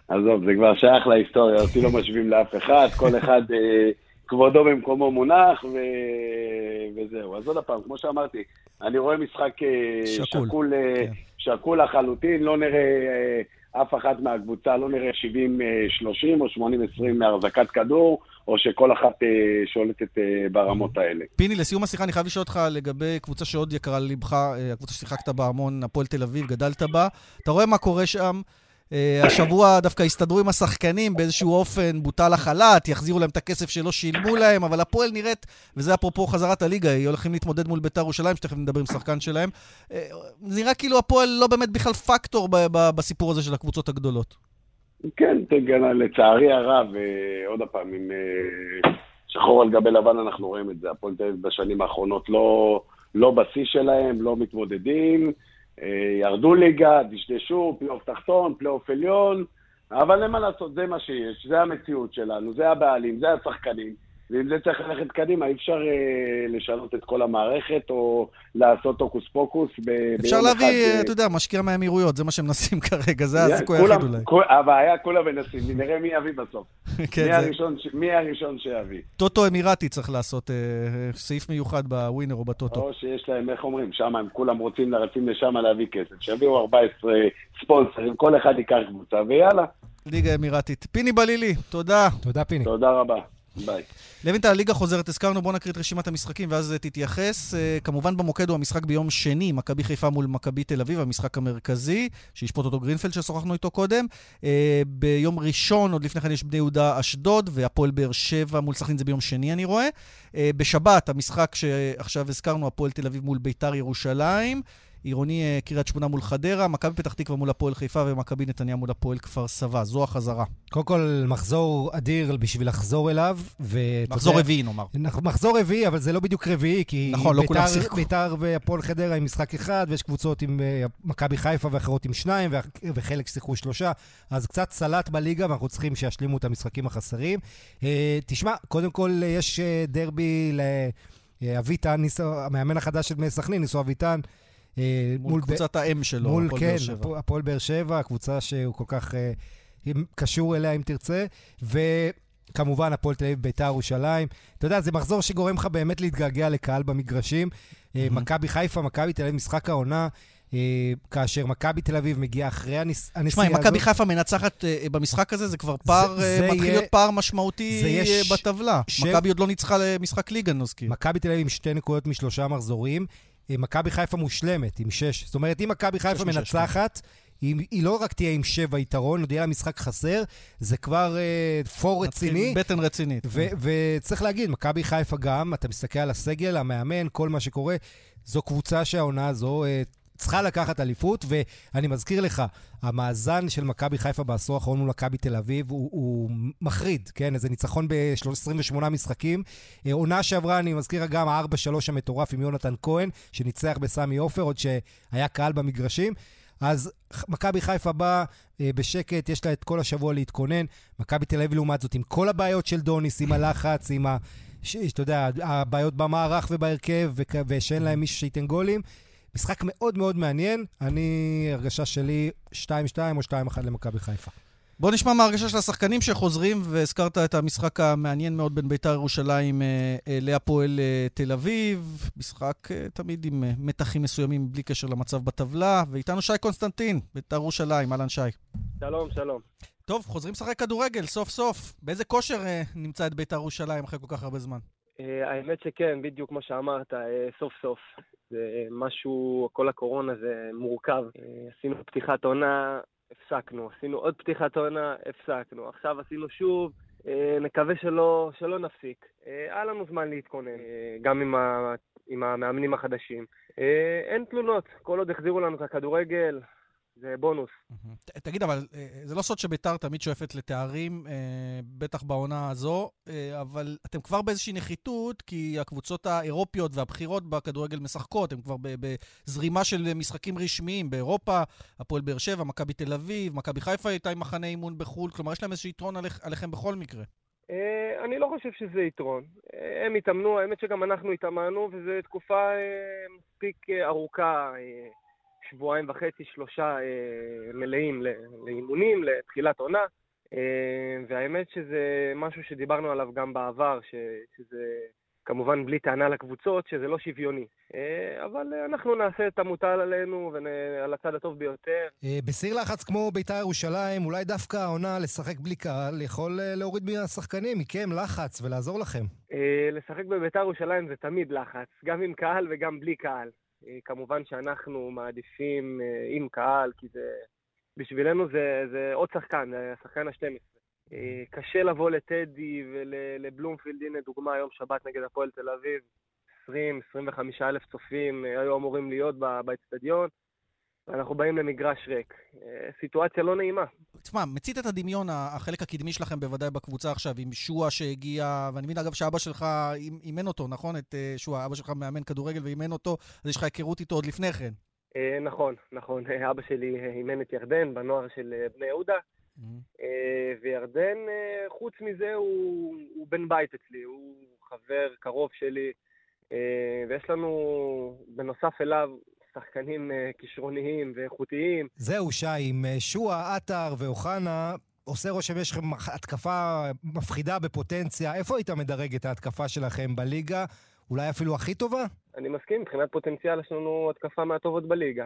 עזוב, זה כבר שייך להיסטוריה, אותי לא משווים לאף אחד, כל אחד אה, כבודו במקומו מונח, ו... וזהו. אז עוד פעם, כמו שאמרתי, אני רואה משחק אה, שקול, שקול, אה, כן. שקול לחלוטין, לא נראה אה, אף אחת מהקבוצה, לא נראה 70-30 או 80-20 מהחזקת כדור, או שכל אחת אה, שולטת אה, ברמות האלה. פיני, לסיום השיחה אני חייב לשאול אותך לגבי קבוצה שעוד יקרה ללבך, הקבוצה ששיחקת בה המון, הפועל תל אביב, גדלת בה. אתה רואה מה קורה שם? השבוע דווקא הסתדרו עם השחקנים באיזשהו אופן, בוטל החל"ת, יחזירו להם את הכסף שלא שילמו להם, אבל הפועל נראית, וזה אפרופו חזרת הליגה, היא הולכים להתמודד מול בית"ר ירושלים, שתכף נדבר עם שחקן שלהם. זה נראה כאילו הפועל לא באמת בכלל פקטור בסיפור הזה של הקבוצות הגדולות. כן, לצערי הרב, עוד פעם, עם שחור על גבי לבן אנחנו רואים את זה. הפועל תל אביב בשנים האחרונות לא, לא בשיא שלהם, לא מתמודדים, אה, ירדו ליגה, דשדשו, פלייאוף תחתון, פלייאוף עליון, אבל אין מה לעשות, זה מה שיש, זה המציאות שלנו, זה הבעלים, זה השחקנים. ועם זה צריך ללכת קדימה, אי אפשר אה, לשנות את כל המערכת או לעשות הוקוס פוקוס ב- אפשר להביא, אחד, אה, אתה יודע, משקיע מהאמירויות, זה מה שהם מנסים כרגע, זה הסיכוי היחיד אולי. כל, הבעיה, כולם מנסים, נראה מי יביא בסוף. כן, מי, זה... הראשון, מי הראשון שיביא. טוטו אמירתי צריך לעשות אה, סעיף מיוחד בווינר או בטוטו. או שיש להם, איך אומרים, שם הם כולם רוצים רצים לשם להביא כסף. שיביאו 14 ספונסרים, כל אחד ייקח קבוצה, ויאללה. ליגה אמירתית. פיני בלילי, תודה. תודה, פיני. תודה רבה. ביי. לוינטל, הליגה חוזרת, הזכרנו, בואו נקריא את רשימת המשחקים ואז תתייחס. אה, כמובן במוקד הוא המשחק ביום שני, מכבי חיפה מול מכבי תל אביב, המשחק המרכזי, שישפוט אותו גרינפלד ששוחחנו איתו קודם. אה, ביום ראשון, עוד לפני כן יש בני יהודה אשדוד, והפועל באר שבע מול סכנין זה ביום שני, אני רואה. אה, בשבת, המשחק שעכשיו הזכרנו, הפועל תל אביב מול ביתר ירושלים. עירוני אה, קריית שמונה מול חדרה, מכבי פתח תקווה מול הפועל חיפה ומכבי נתניה מול הפועל כפר סבא. זו החזרה. קודם כל, מחזור אדיר בשביל לחזור אליו. ו... מחזור רביעי, נאמר. מחזור רביעי, אבל זה לא בדיוק רביעי, כי נכון, לא כולם שיחקו. ביתר והפועל חדרה עם משחק אחד, ויש קבוצות עם uh, מכבי חיפה ואחרות עם שניים, וחלק שיחקו שלושה. אז קצת סלט בליגה, ואנחנו צריכים שישלימו את המשחקים החסרים. Uh, תשמע, קודם כל, יש דרבי לאביטן, המאמן החדש של בני סכנין, ניסו אביטן. אה, מול, מול קבוצת ב... האם שלו, מול, הפועל כן, באר שבע. כן, הפועל באר שבע, הקבוצה שהוא כל כך uh, קשור אליה, אם תרצה. וכמובן, הפועל תל אביב, ביתר ירושלים. אתה יודע, זה מחזור שגורם לך באמת להתגעגע לקהל במגרשים. Mm-hmm. מכבי חיפה, מכבי תל אביב, משחק העונה. Uh, כאשר מכבי תל אביב מגיעה אחרי הנס... הנסיעה הזאת... תשמע, אם מכבי חיפה מנצחת uh, במשחק הזה, זה כבר פער, זה, זה מתחיל יהיה... להיות פער משמעותי יש... בטבלה. ש... מכבי עוד לא ניצחה למשחק ליגה, נוזכיר. מכבי תל אביב עם שתי נקודות משלושה מחזורים. אה, מכבי חיפה מושלמת, עם שש. זאת אומרת, אם מכבי חיפה מנצחת, היא, היא לא רק תהיה עם שבע יתרון, עוד יהיה לה משחק חסר, זה כבר uh, פור רציני. בטן רצינית. ו- וצריך להגיד, מכבי חיפה גם, אתה מסתכל על הסגל, המאמן, כל מה שקורה, זו קבוצה שהעונה הזו uh, צריכה לקחת אליפות, ואני מזכיר לך, המאזן של מכבי חיפה בעשור האחרון מול מכבי תל אביב הוא, הוא מחריד, כן? איזה ניצחון ב-28 משחקים. אה, עונה שעברה, אני מזכיר גם ה-4-3 המטורף עם יונתן כהן, שניצח בסמי עופר, עוד שהיה קהל במגרשים. אז מכבי חיפה באה אה, בשקט, יש לה את כל השבוע להתכונן. מכבי תל אביב, לעומת זאת, עם כל הבעיות של דוניס, עם הלחץ, עם ה... אתה יודע, הבעיות במערך ובהרכב, ושאין להם מישהו שייתן גולים. משחק מאוד מאוד מעניין. אני, הרגשה שלי 2-2 או 2-1 למכבי חיפה. בוא נשמע מה הרגשה של השחקנים שחוזרים, והזכרת את המשחק המעניין מאוד בין ביתר ירושלים אה, אה, להפועל אה, תל אביב. משחק תמיד עם מתחים מסוימים בלי קשר למצב בטבלה. ואיתנו שי קונסטנטין, ביתר ירושלים. אהלן שי. שלום, שלום. טוב, חוזרים לשחק כדורגל, סוף סוף. באיזה כושר נמצא את ביתר ירושלים אחרי כל כך הרבה זמן? האמת שכן, בדיוק כמו שאמרת, סוף סוף. זה משהו, כל הקורונה זה מורכב. אה, עשינו פתיחת עונה, הפסקנו. עשינו עוד פתיחת עונה, הפסקנו. עכשיו עשינו שוב, אה, נקווה שלא, שלא נפסיק. אה, היה לנו זמן להתכונן, גם עם, ה, עם המאמנים החדשים. אין תלונות, כל עוד החזירו לנו את הכדורגל, זה בונוס. תגיד, אבל אה, זה לא סוד שביתר תמיד שואפת לתארים, אה, בטח בעונה הזו, אה, אבל אתם כבר באיזושהי נחיתות, כי הקבוצות האירופיות והבכירות בכדורגל משחקות, הן כבר בזרימה של משחקים רשמיים באירופה, הפועל באר שבע, מכבי תל אביב, מכבי חיפה הייתה עם מחנה אימון בחו"ל, כלומר, יש להם איזשהו יתרון עליכם בכל מקרה. אני לא חושב שזה יתרון. הם התאמנו, האמת שגם אנחנו התאמנו, וזו תקופה מספיק ארוכה. שבועיים וחצי, שלושה אה, מלאים לאימונים, לתחילת עונה. אה, והאמת שזה משהו שדיברנו עליו גם בעבר, ש, שזה כמובן בלי טענה לקבוצות, שזה לא שוויוני. אה, אבל אנחנו נעשה את המוטל עלינו ועל הצד הטוב ביותר. בסיר לחץ כמו בית"ר ירושלים, אולי דווקא העונה לשחק בלי קהל יכול להוריד מהשחקנים, מכם לחץ ולעזור לכם. לשחק בבית"ר ירושלים זה תמיד לחץ, גם עם קהל וגם בלי קהל. אה, כמובן שאנחנו מעדיפים אה, עם קהל, כי זה בשבילנו זה, זה עוד שחקן, זה השחקן ה-12. קשה לבוא לטדי ולבלומפילד, הנה דוגמה, יום שבת נגד הפועל תל אביב, 20-25 אלף צופים היו אמורים להיות באצטדיון. ואנחנו באים למגרש ריק. אה, סיטואציה לא נעימה. תשמע, מצית את הדמיון, החלק הקדמי שלכם בוודאי בקבוצה עכשיו, עם שועה שהגיע, ואני מבין אגב שאבא שלך אימן אותו, נכון? את אה, שועה, אבא שלך מאמן כדורגל ואימן אותו, אז יש לך היכרות איתו עוד לפני כן. אה, נכון, נכון. אבא שלי אימן את ירדן בנוער של בני יהודה. וירדן, חוץ מזה, הוא, הוא בן בית אצלי, הוא חבר קרוב שלי, ויש לנו, בנוסף אליו, שחקנים אה, כישרוניים ואיכותיים. זהו, שי, עם אה, שועה, עטר ואוחנה, עושה רושם, יש לכם התקפה מפחידה בפוטנציה. איפה היית מדרג את ההתקפה שלכם בליגה? אולי אפילו הכי טובה? אני מסכים, מבחינת פוטנציאל יש לנו התקפה מהטובות בליגה.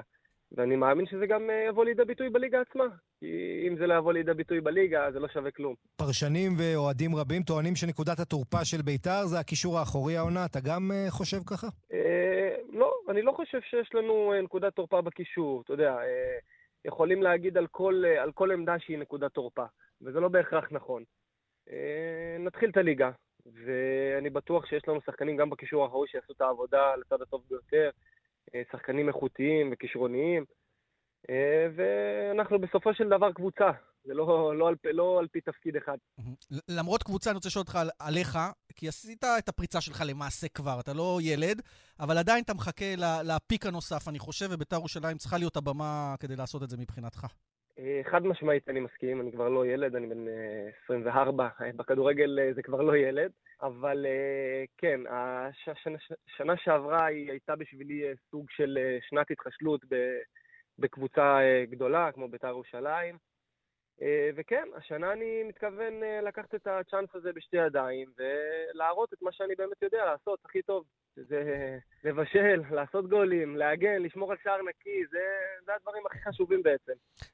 ואני מאמין שזה גם אה, יבוא לידי ביטוי בליגה עצמה. כי אם זה לא יבוא לידי ביטוי בליגה, זה לא שווה כלום. פרשנים ואוהדים רבים טוענים שנקודת התורפה של ביתר זה הקישור האחורי העונה. אתה גם uh, חושב ככה? אה, לא, אני לא חושב שיש לנו נקודת תורפה בקישור. אתה יודע, יכולים להגיד על כל, על כל עמדה שהיא נקודת תורפה, וזה לא בהכרח נכון. נתחיל את הליגה, ואני בטוח שיש לנו שחקנים גם בקישור האחורי שיעשו את העבודה לצד הטוב ביותר. אה, שחקנים איכותיים וכישרוניים, אה, ואנחנו בסופו של דבר קבוצה, זה לא, לא, על, לא על פי תפקיד אחד. למרות קבוצה, אני רוצה לשאול אותך עליך, כי עשית את הפריצה שלך למעשה כבר, אתה לא ילד, אבל עדיין אתה מחכה לפיק הנוסף, אני חושב, ובית"ר ירושלים צריכה להיות הבמה כדי לעשות את זה מבחינתך. אה, חד משמעית אני מסכים, אני כבר לא ילד, אני בן 24, בכדורגל זה כבר לא ילד. אבל אה, כן, השנה שנה שעברה היא הייתה בשבילי אה, סוג של אה, שנת התחשלות בקבוצה גדולה כמו בית"ר ירושלים. וכן, השנה אני מתכוון לקחת את הצ'אנס הזה בשתי ידיים ולהראות את מה שאני באמת יודע לעשות הכי טוב. זה לבשל, לעשות גולים, להגן, לשמור על שער נקי, זה, זה הדברים הכי חשובים בעצם.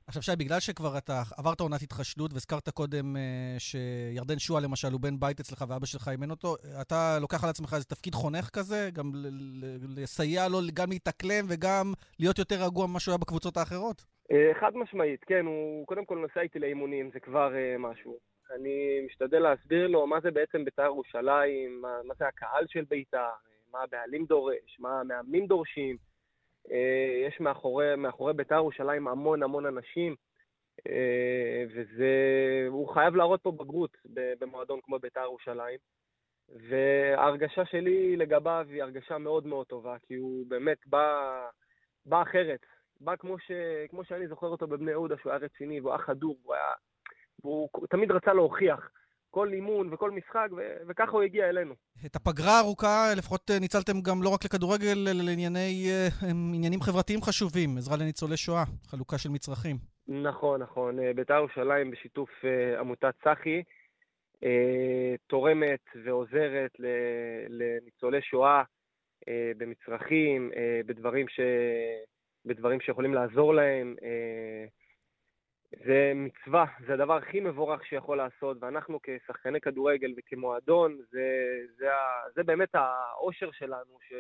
עכשיו, שי, בגלל שכבר אתה עברת עונת התחשלות, והזכרת קודם שירדן שועה, למשל, הוא בן בית אצלך ואבא שלך אימן אותו, אתה לוקח על עצמך איזה תפקיד חונך כזה, גם לסייע לו גם להתאקלם וגם להיות יותר רגוע ממה שהוא היה בקבוצות האחרות? Uh, חד משמעית, כן, הוא קודם כל נוסע איתי לאימונים, זה כבר uh, משהו. אני משתדל להסביר לו מה זה בעצם בית"ר ירושלים, מה, מה זה הקהל של בית"ר, מה הבעלים דורש, מה המאמנים דורשים. אה, יש מאחורי, מאחורי בית"ר ירושלים המון המון אנשים, אה, וזה... הוא חייב להראות פה בגרות במועדון כמו בית"ר ירושלים. וההרגשה שלי לגביו היא הרגשה מאוד מאוד טובה, כי הוא באמת בא, בא אחרת. בא כמו, ש, כמו שאני זוכר אותו בבני יהודה, שהוא היה רציני והוא היה חדור, והוא, היה, והוא תמיד רצה להוכיח. כל אימון וכל משחק, ו- וככה הוא הגיע אלינו. את הפגרה הארוכה, לפחות אה, ניצלתם גם לא רק לכדורגל, אלא לענייני אה, חברתיים חשובים, עזרה לניצולי שואה, חלוקה של מצרכים. נכון, נכון. אה, בית"ר ירושלים בשיתוף עמותת צחי, תורמת ועוזרת לניצולי שואה במצרכים, בדברים, ש... בדברים שיכולים לעזור להם. זה מצווה, זה הדבר הכי מבורך שיכול לעשות, ואנחנו כשחקני כדורגל וכמועדון, זה, זה, זה באמת האושר שלנו, ש,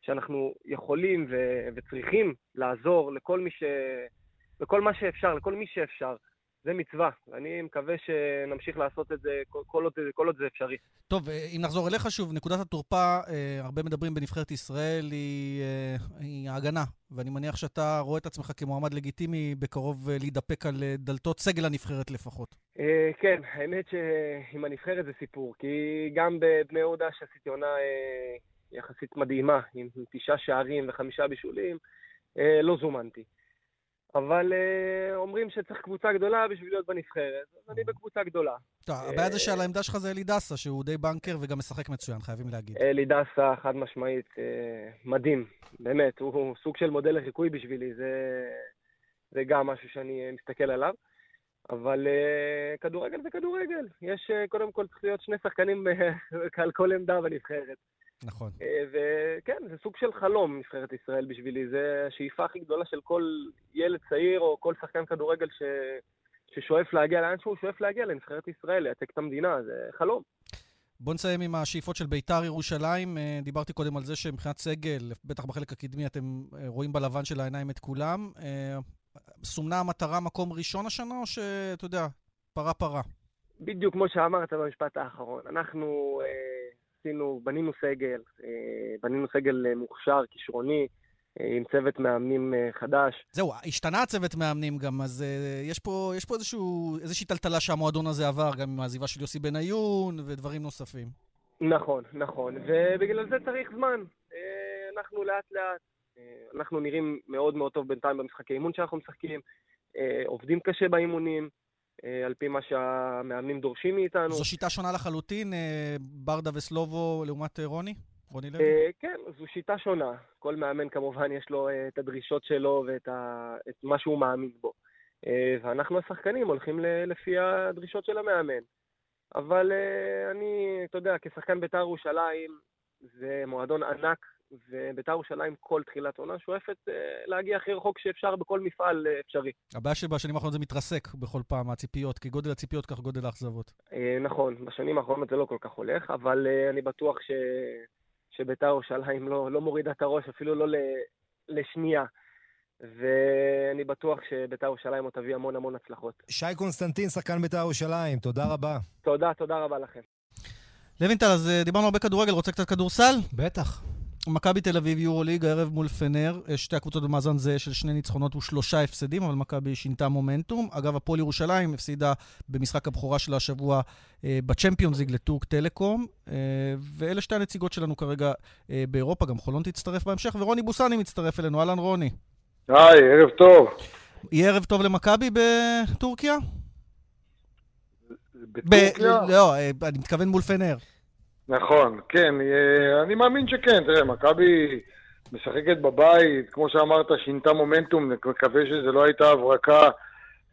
שאנחנו יכולים ו, וצריכים לעזור לכל מי, ש, לכל מה שאפשר, לכל מי שאפשר. זה מצווה, ואני מקווה שנמשיך לעשות את זה כל, כל, עוד, כל עוד זה אפשרי. טוב, אה, אם נחזור אליך שוב, נקודת התורפה, אה, הרבה מדברים בנבחרת ישראל, היא, אה, היא ההגנה, ואני מניח שאתה רואה את עצמך כמועמד לגיטימי בקרוב להידפק על דלתות סגל הנבחרת לפחות. כן, האמת שעם הנבחרת זה סיפור, כי גם בבני יהודה שעשיתי עונה יחסית מדהימה, עם תשעה שערים וחמישה בישולים, לא זומנתי. אבל uh, אומרים שצריך קבוצה גדולה בשביל להיות בנבחרת, אז אני בקבוצה גדולה. טוב, הבעיה זה שעל העמדה שלך זה אלי דסה, שהוא די בנקר וגם משחק מצוין, חייבים להגיד. אלי דסה, חד משמעית, uh, מדהים, באמת, הוא, הוא סוג של מודל לחיקוי בשבילי, זה, זה גם משהו שאני מסתכל עליו. אבל uh, כדורגל זה כדורגל, יש uh, קודם כל צריך להיות שני שחקנים על כל עמדה בנבחרת. נכון. אה, וכן, זה סוג של חלום, נבחרת ישראל בשבילי. זה השאיפה הכי גדולה של כל ילד צעיר או כל שחקן כדורגל ש... ששואף להגיע לאן שהוא שואף להגיע לנבחרת ישראל, לייצג את המדינה, זה חלום. בוא נסיים עם השאיפות של בית"ר ירושלים. אה, דיברתי קודם על זה שמבחינת סגל, בטח בחלק הקדמי, אתם אה, רואים בלבן של העיניים את כולם. סומנה המטרה מקום ראשון השנה, או שאתה יודע, פרה-פרה? בדיוק כמו שאמרת במשפט האחרון. אנחנו אה, עשינו, בנינו סגל, אה, בנינו סגל אה, מוכשר, כישרוני, אה, עם צוות מאמנים חדש. זהו, השתנה הצוות מאמנים גם, אז uh, יש פה, יש פה איזשהו, איזושהי טלטלה שהמועדון הזה עבר, גם עם העזיבה של יוסי בניון ודברים נוספים. נכון, נכון, ובגלל זה צריך זמן. אנחנו לאט לאט, אנחנו נראים מאוד מאוד טוב בינתיים במשחקי אימון שאנחנו משחקים, עובדים קשה באימונים, על פי מה שהמאמנים דורשים מאיתנו. זו שיטה שונה לחלוטין, ברדה וסלובו לעומת רוני? רוני לוי? כן, זו שיטה שונה. כל מאמן כמובן יש לו את הדרישות שלו ואת ה... מה שהוא מאמין בו. ואנחנו השחקנים הולכים לפי הדרישות של המאמן. אבל אני, אתה יודע, כשחקן בית"ר ירושלים, זה מועדון ענק, ובית"ר ירושלים כל תחילת עונה שואפת להגיע הכי רחוק שאפשר בכל מפעל אפשרי. הבעיה שבשנים האחרונות זה מתרסק בכל פעם, הציפיות, כי גודל הציפיות כך גודל האכזבות. נכון, בשנים האחרונות זה לא כל כך הולך, אבל אני בטוח ש... שביתר ירושלים לא, לא מורידה את הראש, אפילו לא לשנייה. ואני בטוח שביתר ירושלים עוד תביא המון המון הצלחות. שי קונסטנטין, שחקן ביתר ירושלים, תודה רבה. תודה, תודה רבה לכם. לוינטל, אז אה, דיברנו הרבה כדורגל, רוצה קצת כדורסל? בטח. מכבי תל אביב, יורוליג, הערב מול פנר, שתי הקבוצות במאזן זה של שני ניצחונות ושלושה הפסדים, אבל מכבי שינתה מומנטום. אגב, הפועל ירושלים הפסידה במשחק הבכורה שלה השבוע אה, בצ'מפיונס ליג לטורק טלקום, אה, ואלה שתי הנציגות שלנו כרגע אה, באירופה, גם חולון תצטרף בהמשך, ורוני בוסני מצטרף אלינו. אהלן רוני. היי, ערב טוב. יהיה ערב טוב למכבי בטורקיה? בטורקיה? ב- לא, אה, אני מתכוון מול פנר. נכון, כן, אה, אני מאמין שכן. תראה, מכבי משחקת בבית, כמו שאמרת, שינתה מומנטום, מקווה שזו לא הייתה הברקה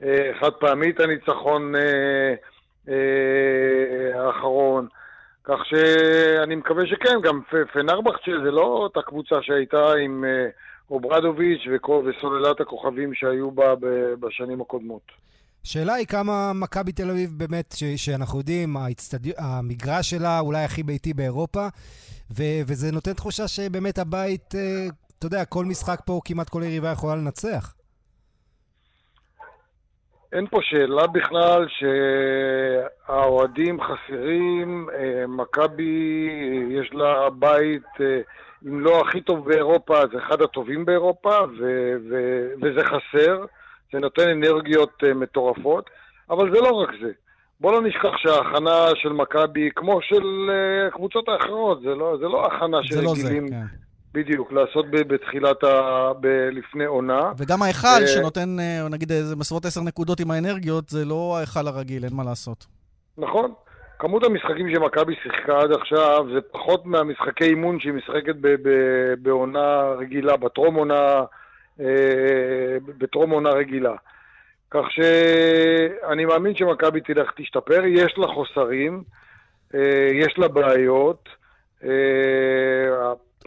אה, חד פעמית הניצחון אה, האחרון. כך שאני מקווה שכן, גם פנרבכצ'ה זה לא אותה קבוצה שהייתה עם אוברדוביץ' וסוללת הכוכבים שהיו בה בשנים הקודמות. השאלה היא כמה מכבי תל אביב באמת, ש- שאנחנו יודעים, ההצטד... המגרש שלה אולי הכי ביתי באירופה, ו- וזה נותן תחושה שבאמת הבית, אה, אתה יודע, כל משחק פה, כמעט כל יריבה יכולה לנצח. אין פה שאלה בכלל שהאוהדים חסרים, אה, מכבי יש לה בית, אה, אם לא הכי טוב באירופה, זה אחד הטובים באירופה, ו- ו- וזה חסר. זה נותן אנרגיות uh, מטורפות, אבל זה לא רק זה. בוא לא נשכח שההכנה של מכבי, כמו של uh, הקבוצות האחרות, זה לא, זה לא הכנה של רגילים... לא כן. בדיוק, לעשות בתחילת ה... ב- לפני עונה. וגם ההיכל uh, שנותן, uh, נגיד, איזה בסביבות עשר נקודות עם האנרגיות, זה לא ההיכל הרגיל, אין מה לעשות. נכון. כמות המשחקים שמכבי שיחקה עד עכשיו זה פחות מהמשחקי אימון שהיא משחקת ב- ב- בעונה רגילה, בטרום עונה אה, בטרום עונה רגילה. כך שאני מאמין שמכבי תלך תשתפר, יש לה חוסרים, אה, יש לה בעיות. אה,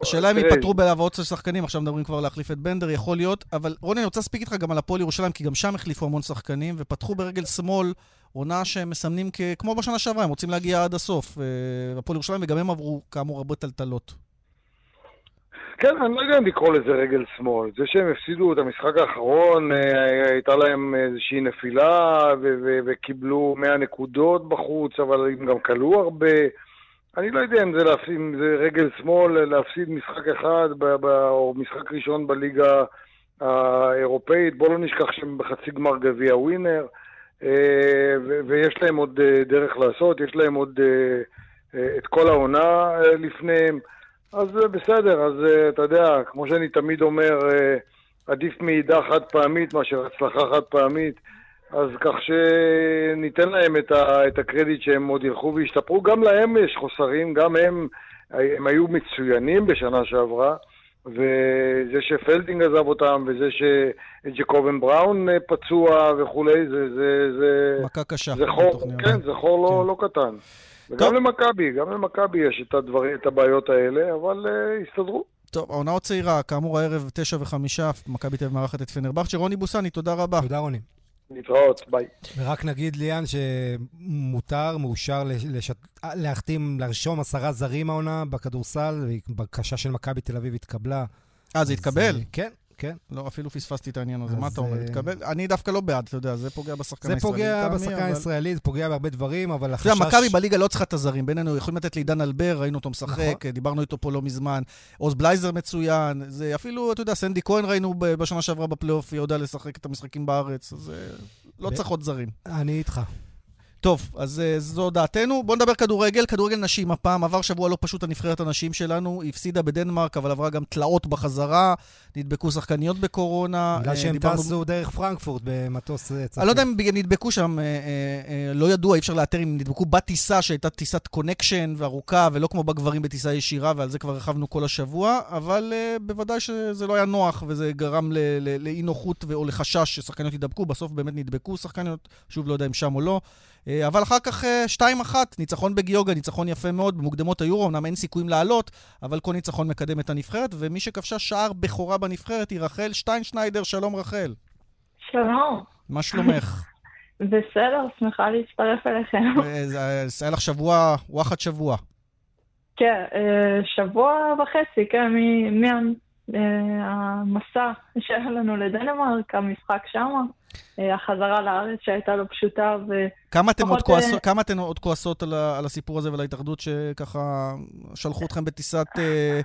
השאלה אם ייפטרו בהעברות של שחקנים, עכשיו מדברים כבר להחליף את בנדר, יכול להיות, אבל רוני, אני רוצה להספיק איתך גם על הפועל ירושלים, כי גם שם החליפו המון שחקנים, ופתחו ברגל שמאל עונה שהם מסמנים כמו בשנה שעברה, הם רוצים להגיע עד הסוף. הפועל ירושלים, וגם הם עברו כאמור הרבה טלטלות. כן, אני לא יודע אם לקרוא לזה רגל שמאל. זה שהם הפסידו את המשחק האחרון, אה, הייתה להם איזושהי נפילה וקיבלו 100 נקודות בחוץ, אבל הם גם כלו הרבה. אני לא יודע אם זה, להפסיד, אם זה רגל שמאל, להפסיד משחק אחד או משחק ראשון בליגה האירופאית. בואו לא נשכח שהם בחצי גמר גביע ווינר, אה, ויש להם עוד אה, דרך לעשות, יש להם עוד את כל העונה לפניהם. אז בסדר, אז אה, אתה יודע, כמו שאני תמיד אומר, אה, עדיף מעידה חד פעמית מאשר הצלחה חד פעמית, אז כך שניתן להם את, ה, את הקרדיט שהם עוד ילכו וישתפרו. גם להם יש חוסרים, גם הם, הם היו מצוינים בשנה שעברה, וזה שפלדינג עזב אותם, וזה שג'קובן בראון אה, פצוע וכולי, זה... זה, זה מכה קשה. זה חור, כן, זה חור לא, כן. לא, לא קטן. וגם למכבי, גם למכבי יש את, הדבר, את הבעיות האלה, אבל uh, הסתדרו. טוב, העונה עוד צעירה, כאמור הערב תשע וחמישה, מכבי תל אביב מארחת את פנרבכצ'ה. רוני בוסני, תודה רבה. תודה רוני. להתראות, ביי. ורק נגיד, ליאן, שמותר, מאושר לשת... להחתים, לרשום עשרה זרים העונה בכדורסל, בקשה של מכבי תל אביב התקבלה. אה, זה התקבל? כן, כן. לא, אפילו פספסתי את העניין הזה. מה אתה אומר? אה, תתקבל? אני דווקא לא בעד, אתה יודע, זה פוגע בשחקן זה הישראלי. פוגע לטעמי, בשחקן הישראלי, זה פוגע בהרבה דברים, אבל אתה החשש... יודע, מכבי בליגה לא צריכה את הזרים. בינינו, יכולים לתת לעידן אלבר, ראינו אותו משחק, נכון. דיברנו איתו פה לא מזמן. עוז בלייזר מצוין. זה אפילו, אתה יודע, סנדי כהן ראינו בשנה שעברה בפלייאוף, היא יודע לשחק את המשחקים בארץ, אז אה, לא צריך עוד זרים. אני איתך. טוב, אז אה, זו דעתנו. בואו נדבר כדורגל. כדורגל נשים הפעם. עבר שבוע לא פשוט הנבחרת הנשים שלנו. היא הפסידה בדנמרק, אבל עברה גם תלאות בחזרה. נדבקו שחקניות בקורונה. בגלל אה, שהם דיברנו- טסו דרך פרנקפורט במטוס אה, צפוף. אני לא יודע אם בגלל נדבקו שם, לא ידוע, אי אפשר לאתר אם נדבקו בטיסה שהייתה טיסת קונקשן וארוכה, ולא כמו בגברים בטיסה ישירה, ועל זה כבר הרחבנו כל השבוע, אבל בוודאי שזה לא היה נוח, וזה גרם ל- ל- לאי נוחות ו- או לחשש ששחקניות ידבקו, בסוף באמת נדבקו שחקניות, שוב לא יודע אם שם או לא. אה, אבל אחר כך אה, 2-1, ניצחון בגיוגה, ניצחון יפה מאוד, במוקדמות היורו, אמנם אין סיכויים לעלות, אבל כל ניצחון מקדם את הנבחרת, ומי שכבשה שער בכורה בנבחרת היא רחל שטיינשניידר, שלום רחל. שלום, מה שלומך? בסדר, שמחה להצטרף אליכם. אה, היה לך שבוע, וואחד שבוע. כן, אה, שבוע וחצי, כן, מהמסע שהיה לנו לדנמרק, המשחק שמה, אה, החזרה לארץ שהייתה לא פשוטה, ו... כמה אתן עוד אה, כמה אתן עוד כועסות על ה- על הסיפור הזה ועל ההתאחדות שככה שלחו אתכם בטיסת אה,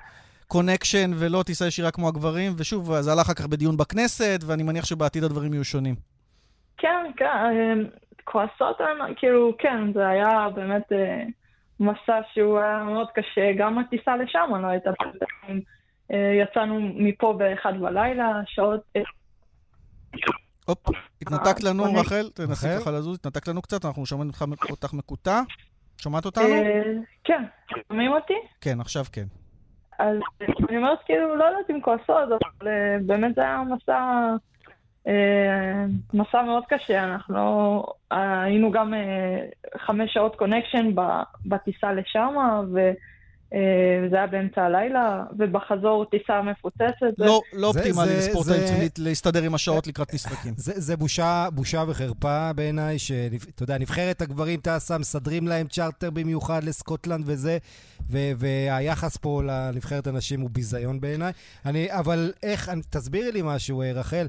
קונקשן ולא טיסה ישירה כמו הגברים? ושוב, זה עלה אחר כך בדיון בכנסת, ואני מניח שבעתיד הדברים יהיו שונים. כן, כן, כועסות, כאילו, כן, זה היה באמת אה, מסע שהוא היה מאוד קשה, גם הטיסה לשם לא הייתה פשוטה. אה, יצאנו מפה באחד בלילה, שעות... אה, הופ, התנתקת לנו, קונק- רחל? תנסי? ככה לזוז, התנתקת לנו קצת, אנחנו שומעים אותך- מקוטע. שומעת אותנו? אה, כן, שומעים אותי? כן, עכשיו כן. אז אני אומרת, כאילו, לא יודעת אם כועסות, אבל אה, באמת זה היה מסע, אה, מסע מאוד קשה. אנחנו אה, היינו גם אה, חמש שעות קונקשן בטיסה לשם, וזה היה באמצע הלילה, ובחזור טיסה מפוצצת. לא לא זה- אופטימלי זה- לספורטאים, זה- צריכים להסתדר עם השעות לקראת משחקים. זה, זה בושה, בושה וחרפה בעיניי, שאתה יודע, נבחרת הגברים טסה, מסדרים להם צ'רטר במיוחד לסקוטלנד וזה, והיחס פה לנבחרת הנשים הוא ביזיון בעיניי. אני, אבל איך, אני- תסבירי לי משהו, אה, רחל.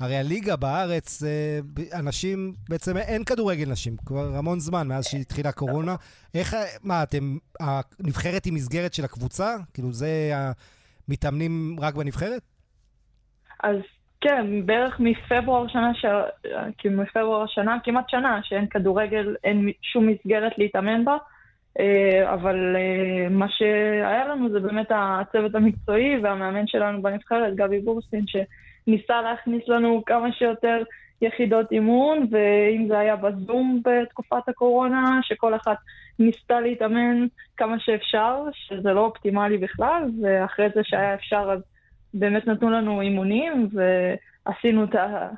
הרי הליגה בארץ, אה, אנשים, בעצם אין כדורגל נשים, כבר המון זמן, מאז שהתחילה הקורונה. איך, מה, אתם, הנבחרת היא מסגרת של הקבוצה? כאילו, זה, מתאמנים רק בנבחרת? אז כן, בערך מפברואר שנה, ש... כאילו מפברואר השנה, כמעט שנה, שאין כדורגל, אין שום מסגרת להתאמן בה. אה, אבל אה, מה שהיה לנו זה באמת הצוות המקצועי והמאמן שלנו בנבחרת, גבי בורסטין, שניסה להכניס לנו כמה שיותר יחידות אימון, ואם זה היה בזום בתקופת הקורונה, שכל אחת ניסתה להתאמן כמה שאפשר, שזה לא אופטימלי בכלל, ואחרי זה שהיה אפשר אז באמת נתנו לנו אימונים, ועשינו את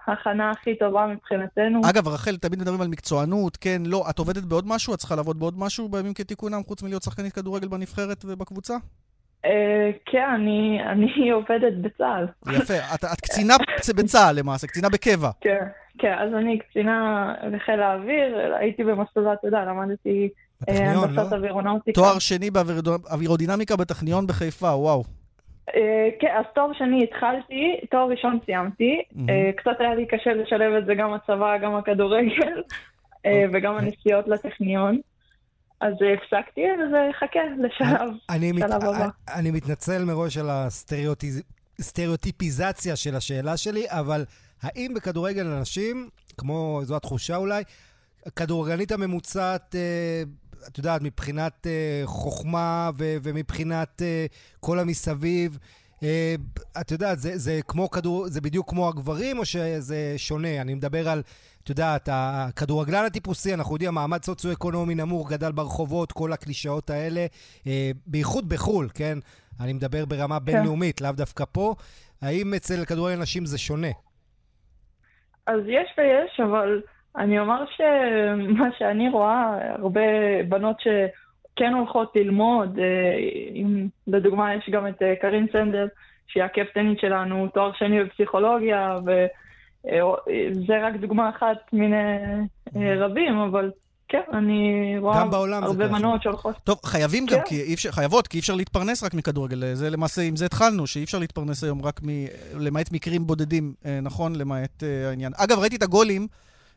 ההכנה הכי טובה מבחינתנו. אגב, רחל, תמיד מדברים על מקצוענות, כן, לא. את עובדת בעוד משהו? את צריכה לעבוד בעוד משהו בימים כתיקונם, חוץ מלהיות שחקנית כדורגל בנבחרת ובקבוצה? אה, כן, אני, אני עובדת בצה"ל. יפה. את, את קצינה בצה"ל למעשה, קצינה בקבע. כן, כן, אז אני קצינה בחיל האוויר, הייתי במסלול, אתה יודע, למדתי אה, בטכניון, לא? אווירונאוטיקה. תואר שני באווירודינמיקה בטכניון בחיפה, וואו. אה, כן, אז תואר שני התחלתי, תואר ראשון סיימתי. קצת היה לי קשה לשלב את זה, גם הצבא, גם הכדורגל, אה, וגם הנסיעות לטכניון. אז אה, הפסקתי, וחכה לשלב. אני, מת... הבא. אני מתנצל מראש על הסטריאוטיפיזציה של השאלה שלי, אבל האם בכדורגל לנשים, כמו, זו התחושה אולי, הכדורגלנית הממוצעת, אה, את יודעת, מבחינת אה, חוכמה ו- ומבחינת אה, כל המסביב, אה, את יודעת, זה, זה כמו כדור, זה בדיוק כמו הגברים, או שזה שונה? אני מדבר על, את יודעת, הכדורגלן הטיפוסי, אנחנו יודעים, מעמד סוציו-אקונומי נמוך, גדל ברחובות, כל הקלישאות האלה, אה, בייחוד בחו"ל, כן? אני מדבר ברמה בינלאומית, לאו דווקא פה. האם אצל כדורגל נשים זה שונה? אז יש ויש, אבל אני אומר שמה שאני רואה, הרבה בנות שכן הולכות ללמוד, אה, אם לדוגמה יש גם את אה, קרין סנדר, שהיא הקפטנית שלנו, תואר שני בפסיכולוגיה, וזה רק דוגמה אחת מיני אה, רבים, אבל כן, אני רואה הרבה בנות שהולכות. טוב, חייבים גם, כן. כי אי אפשר, חייבות, כי אי אפשר להתפרנס רק מכדורגל. זה למעשה, עם זה התחלנו, שאי אפשר להתפרנס היום רק מ... למעט מקרים בודדים, אה, נכון? למעט העניין. אגב, ראיתי את הגולים.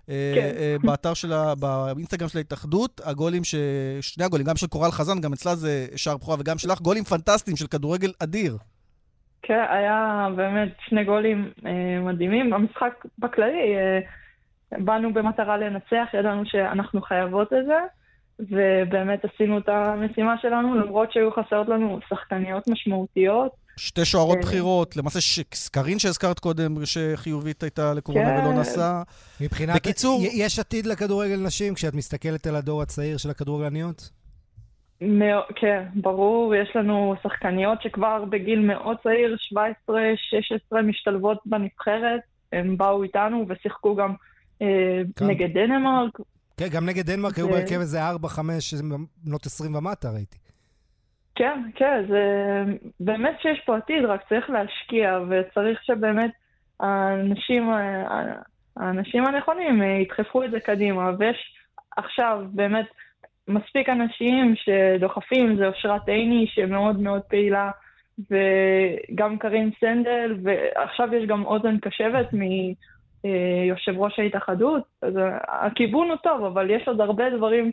אה, כן. באתר שלה, באינסטגרם של ההתאחדות, הגולים, ש... שני הגולים, גם של קורל חזן, גם אצלה זה שער בכורה, וגם שלך, גולים פנטסטיים של כדורגל אדיר. כן, היה באמת שני גולים אה, מדהימים. המשחק בכללי, אה, באנו במטרה לנצח, ידענו שאנחנו חייבות את זה, ובאמת עשינו את המשימה שלנו, למרות שהיו חסרות לנו שחקניות משמעותיות. שתי שוערות אה, בכירות, למעשה קארין שהזכרת קודם, שחיובית הייתה לקורונה ולא כן. נסעה. מבחינת... בקיצור... יש עתיד לכדורגל נשים כשאת מסתכלת על הדור הצעיר של הכדורגלניות? כן, ברור, יש לנו שחקניות שכבר בגיל מאוד צעיר, 17-16, משתלבות בנבחרת. הם באו איתנו ושיחקו גם אה, נגד דנמרק. כן, גם נגד דנמרק היו בהרכב איזה 4-5 בנות 20 ומטה, ראיתי. כן, כן, זה באמת שיש פה עתיד, רק צריך להשקיע, וצריך שבאמת האנשים, האנשים הנכונים ידחפו את זה קדימה, ויש עכשיו באמת מספיק אנשים שדוחפים, זה אושרת עיני שמאוד מאוד פעילה, וגם קרין סנדל, ועכשיו יש גם אוזן קשבת מיושב ראש ההתאחדות, אז הכיוון הוא טוב, אבל יש עוד הרבה דברים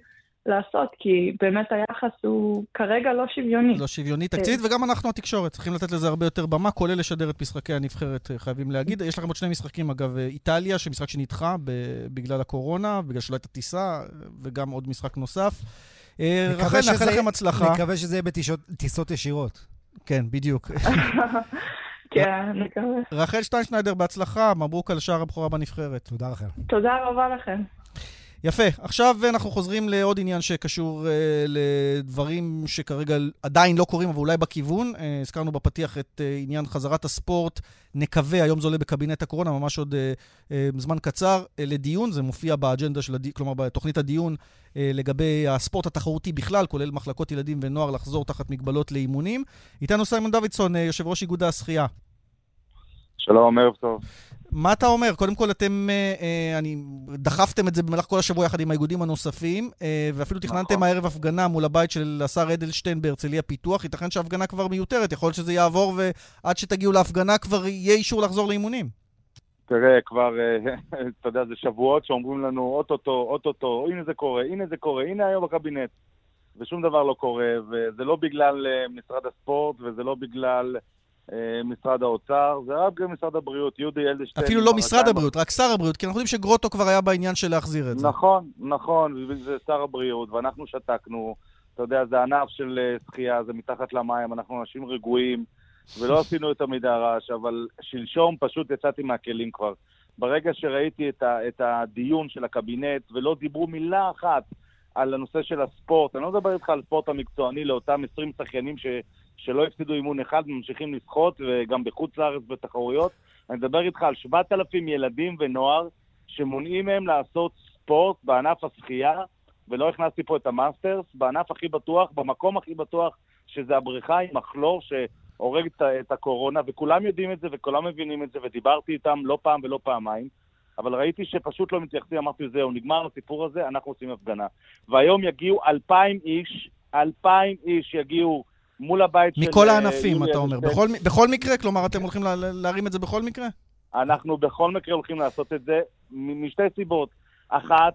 לעשות, כי באמת היחס הוא כרגע לא שוויוני. לא שוויוני תקציבית, וגם אנחנו התקשורת צריכים לתת לזה הרבה יותר במה, כולל לשדר את משחקי הנבחרת, חייבים להגיד. יש לכם עוד שני משחקים, אגב, איטליה, שמשחק שנדחה בגלל הקורונה, בגלל שלא הייתה טיסה, וגם עוד משחק נוסף. אה, רחל, נאחל לכם הצלחה. נקווה שזה יהיה בטיסות ישירות. כן, בדיוק. כן, נקווה. רחל שטיינשניידר, בהצלחה, מברוק על שער הבכורה בנבחרת. תודה רחל. תודה רבה לכם. יפה. עכשיו אנחנו חוזרים לעוד עניין שקשור uh, לדברים שכרגע עדיין לא קורים, אבל אולי בכיוון. Uh, הזכרנו בפתיח את uh, עניין חזרת הספורט. נקווה, היום זה עולה בקבינט הקורונה, ממש עוד uh, uh, זמן קצר, uh, לדיון. זה מופיע באג'נדה של הדיון, כלומר, בתוכנית הדיון uh, לגבי הספורט התחרותי בכלל, כולל מחלקות ילדים ונוער לחזור תחת מגבלות לאימונים. איתנו סיימון דוידסון, uh, יושב ראש איגוד השחייה. שלום, ערב טוב. מה אתה אומר? קודם כל, אתם, אה, אה, אני, דחפתם את זה במהלך כל השבוע יחד עם האיגודים הנוספים, אה, ואפילו תכננתם נכון. הערב הפגנה מול הבית של השר אדלשטיין בהרצליה פיתוח. ייתכן שההפגנה כבר מיותרת, יכול להיות שזה יעבור, ועד שתגיעו להפגנה כבר יהיה אישור לחזור לאימונים. תראה, כבר, אה, אתה יודע, זה שבועות שאומרים לנו, אוטוטו, אוטוטו, הנה זה קורה, הנה זה קורה, הנה היום בקבינט. ושום דבר לא קורה, וזה לא בגלל אה, משרד הספורט, וזה לא בגלל... אה, משרד האוצר, זה רק משרד הבריאות, יהודי אלדשטיין. אפילו לא משרד הבריאות, רק שר הבריאות, כי אנחנו יודעים שגרוטו כבר היה בעניין של להחזיר את זה. נכון, נכון, זה שר הבריאות, ואנחנו שתקנו. אתה יודע, זה ענף של אה, שחייה, זה מתחת למים, אנחנו אנשים רגועים, ולא עשינו יותר מדי רעש, אבל שלשום פשוט יצאתי מהכלים כבר. ברגע שראיתי את, ה, את הדיון של הקבינט, ולא דיברו מילה אחת על הנושא של הספורט, אני לא מדבר איתך על ספורט המקצועני לאותם 20 שחיינים ש... שלא הפסידו אימון אחד וממשיכים לשחות, וגם בחוץ לארץ בתחרויות. אני מדבר איתך על 7,000 ילדים ונוער שמונעים מהם לעשות ספורט בענף השחייה, ולא הכנסתי פה את המאסטרס, בענף הכי בטוח, במקום הכי בטוח, שזה הבריכה עם הכלור שהורג את הקורונה, וכולם יודעים את זה וכולם מבינים את זה, ודיברתי איתם לא פעם ולא פעמיים. אבל ראיתי שפשוט לא מתייחסים, אמרתי, זהו, נגמר הסיפור הזה, אנחנו עושים הפגנה. והיום יגיעו אלפיים איש, אלפיים איש יגיעו מול הבית של... מכל הענפים, אתה אומר. בכל, בכל מקרה? כלומר, אתם הולכים לה, להרים את זה בכל מקרה? אנחנו בכל מקרה הולכים לעשות את זה משתי סיבות. אחת,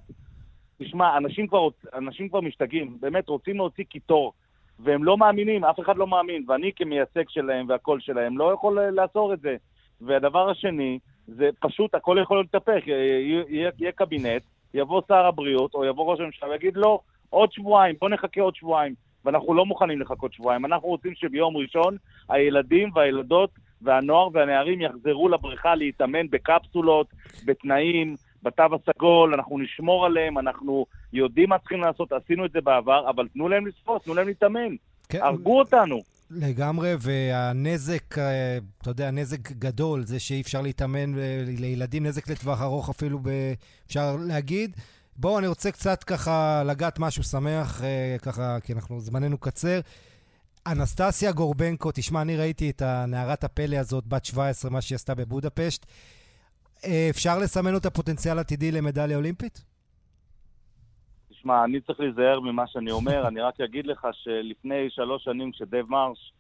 תשמע, אנשים כבר, אנשים כבר משתגעים, באמת רוצים להוציא קיטור, והם לא מאמינים, אף אחד לא מאמין, ואני כמייצג שלהם והקול שלהם לא יכול לעצור את זה. והדבר השני, זה פשוט, הכל יכול להתהפך. יהיה, יהיה קבינט, יבוא שר הבריאות, או יבוא ראש הממשלה ויגיד, לא, עוד שבועיים, בוא נחכה עוד שבועיים. ואנחנו לא מוכנים לחכות שבועיים. אנחנו רוצים שביום ראשון הילדים והילדות והנוער והנערים יחזרו לבריכה להתאמן בקפסולות, בתנאים, בתו הסגול, אנחנו נשמור עליהם, אנחנו יודעים מה צריכים לעשות, עשינו את זה בעבר, אבל תנו להם לספוט, תנו להם להתאמן. כן. הרגו אותנו. לגמרי, והנזק, אה, אתה יודע, נזק גדול, זה שאי אפשר להתאמן אה, לילדים, נזק לטווח ארוך אפילו, אפשר להגיד. בואו, אני רוצה קצת ככה לגעת משהו שמח, אה, ככה, כי אנחנו, זמננו קצר. אנסטסיה גורבנקו, תשמע, אני ראיתי את הנערת הפלא הזאת, בת 17, מה שהיא עשתה בבודפשט. אה, אפשר לסמן אותה פוטנציאל עתידי למדליה אולימפית? תשמע, אני צריך להיזהר ממה שאני אומר, אני רק אגיד לך שלפני שלוש שנים, כשדייב מרש,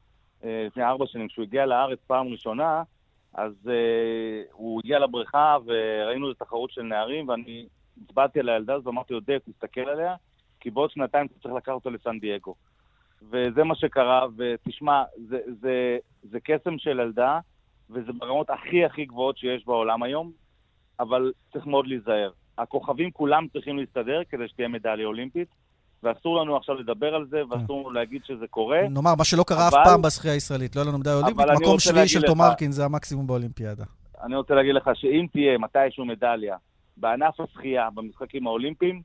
אה, לפני ארבע שנים, כשהוא הגיע לארץ פעם ראשונה, אז הוא הגיע לבריכה וראינו את התחרות של נערים, ואני הצבעתי על הילדה הזאת ואמרתי לו, דייב, תסתכל עליה, כי בעוד שנתיים אתה צריך לקחת אותו לסן דייגו. וזה מה שקרה, ותשמע, זה, זה, זה קסם של ילדה, וזה ברמות הכי הכי גבוהות שיש בעולם היום, אבל צריך מאוד להיזהר. הכוכבים כולם צריכים להסתדר כדי שתהיה מדליה אולימפית, ואסור לנו עכשיו לדבר על זה, ואסור לנו להגיד שזה קורה. נאמר, מה שלא קרה אבל... אף פעם בשחייה הישראלית, לא היה לנו מדליה אולימפית, מקום שביעי של תומרקין זה המקסימום באולימפיאדה. אני רוצה להגיד לך שאם תהיה מתישהו מדליה בענף השחייה, במשחקים האולימפיים,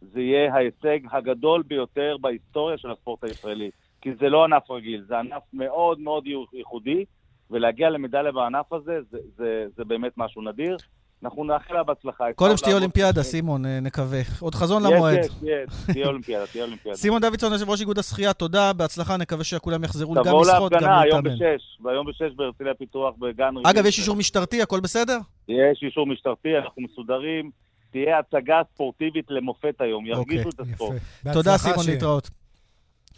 זה יהיה ההישג הגדול ביותר בהיסטוריה של הספורט הישראלי. כי זה לא ענף רגיל, זה ענף מאוד מאוד ייחודי, ולהגיע למדליה בענף הזה, זה, זה, זה באמת משהו נדיר. אנחנו נאחל לה בהצלחה. קודם שתהיה אולימפיאדה, סימון, אה, נקווה. עוד חזון למועד. יש, יש, תהיה אולימפיאדה, תהיה אולימפיאדה. סימון דוידסון, יושב ראש איגוד השחייה, תודה, בהצלחה, נקווה שכולם יחזרו גם לשחות, גם להתאמן. תבואו להפגנה, היום בשש, והיום בשש בהרצליה פיתוח בגן רגע. אגב, יש אישור משטרתי, הכל בסדר? יש אישור משטרתי, אנחנו מסודרים. תהיה הצגה ספורטיבית למופת היום, ירגישו את הספורט. תודה, סימון, להתראות.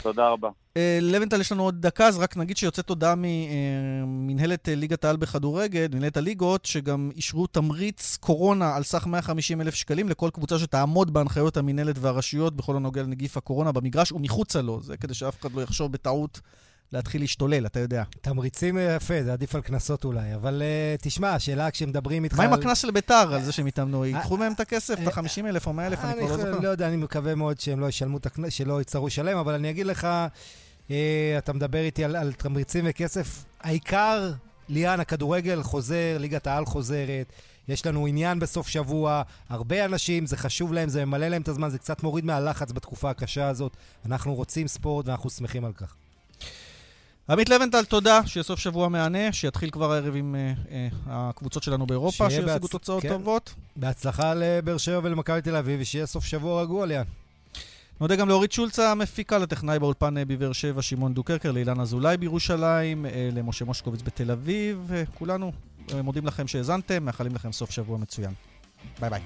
תודה רבה. אה, לבנטל, יש לנו עוד דקה, אז רק נגיד שיוצאת הודעה ממנהלת אה, ליגת העל בכדורגל, מנהלת הליגות, שגם אישרו תמריץ קורונה על סך 150 אלף שקלים לכל קבוצה שתעמוד בהנחיות המנהלת והרשויות בכל הנוגע לנגיף הקורונה במגרש ומחוצה לו. זה כדי שאף אחד לא יחשוב בטעות להתחיל להשתולל, אתה יודע. תמריצים אה, יפה, זה עדיף על קנסות אולי. אבל uh, תשמע, השאלה כשמדברים איתך... מה עם הקנס של ביתר על זה שהם התאמנו? ייקחו מהם את הכסף, את ה-50 אלף או 100 אלף, אני כבר לא זוכר. לא יודע, אני מקווה מאוד שהם לא ישלמו את הקנס, שלא יצטרכו לשלם, אבל אני אגיד לך, uh, אתה מדבר איתי על, על תמריצים וכסף. העיקר, ליאן, הכדורגל חוזר, ליגת העל חוזרת. יש לנו עניין בסוף שבוע, הרבה אנשים, זה חשוב להם, זה ממלא להם את הזמן, זה קצת מוריד מהלחץ בתקופה הקשה הזאת. אנחנו רוצים ספורט ואנחנו שמחים על כך. עמית לבנטל, תודה, שיהיה סוף שבוע מהנה, שיתחיל כבר הערב עם uh, uh, הקבוצות שלנו באירופה, שישיגו בהצ... תוצאות כן. טובות. בהצלחה לבאר שבע ולמכבי תל אביב, ושיהיה סוף שבוע רגוע, ליאן. נודה גם לאורית שולצה, המפיקה לטכנאי באולפן אה, בבאר שבע, שמעון דוקרקר, לאילן אזולאי בירושלים, למשה מושקוביץ בתל אביב. כולנו מודים לכם שהאזנתם, מאחלים לכם סוף שבוע מצוין. ביי ביי.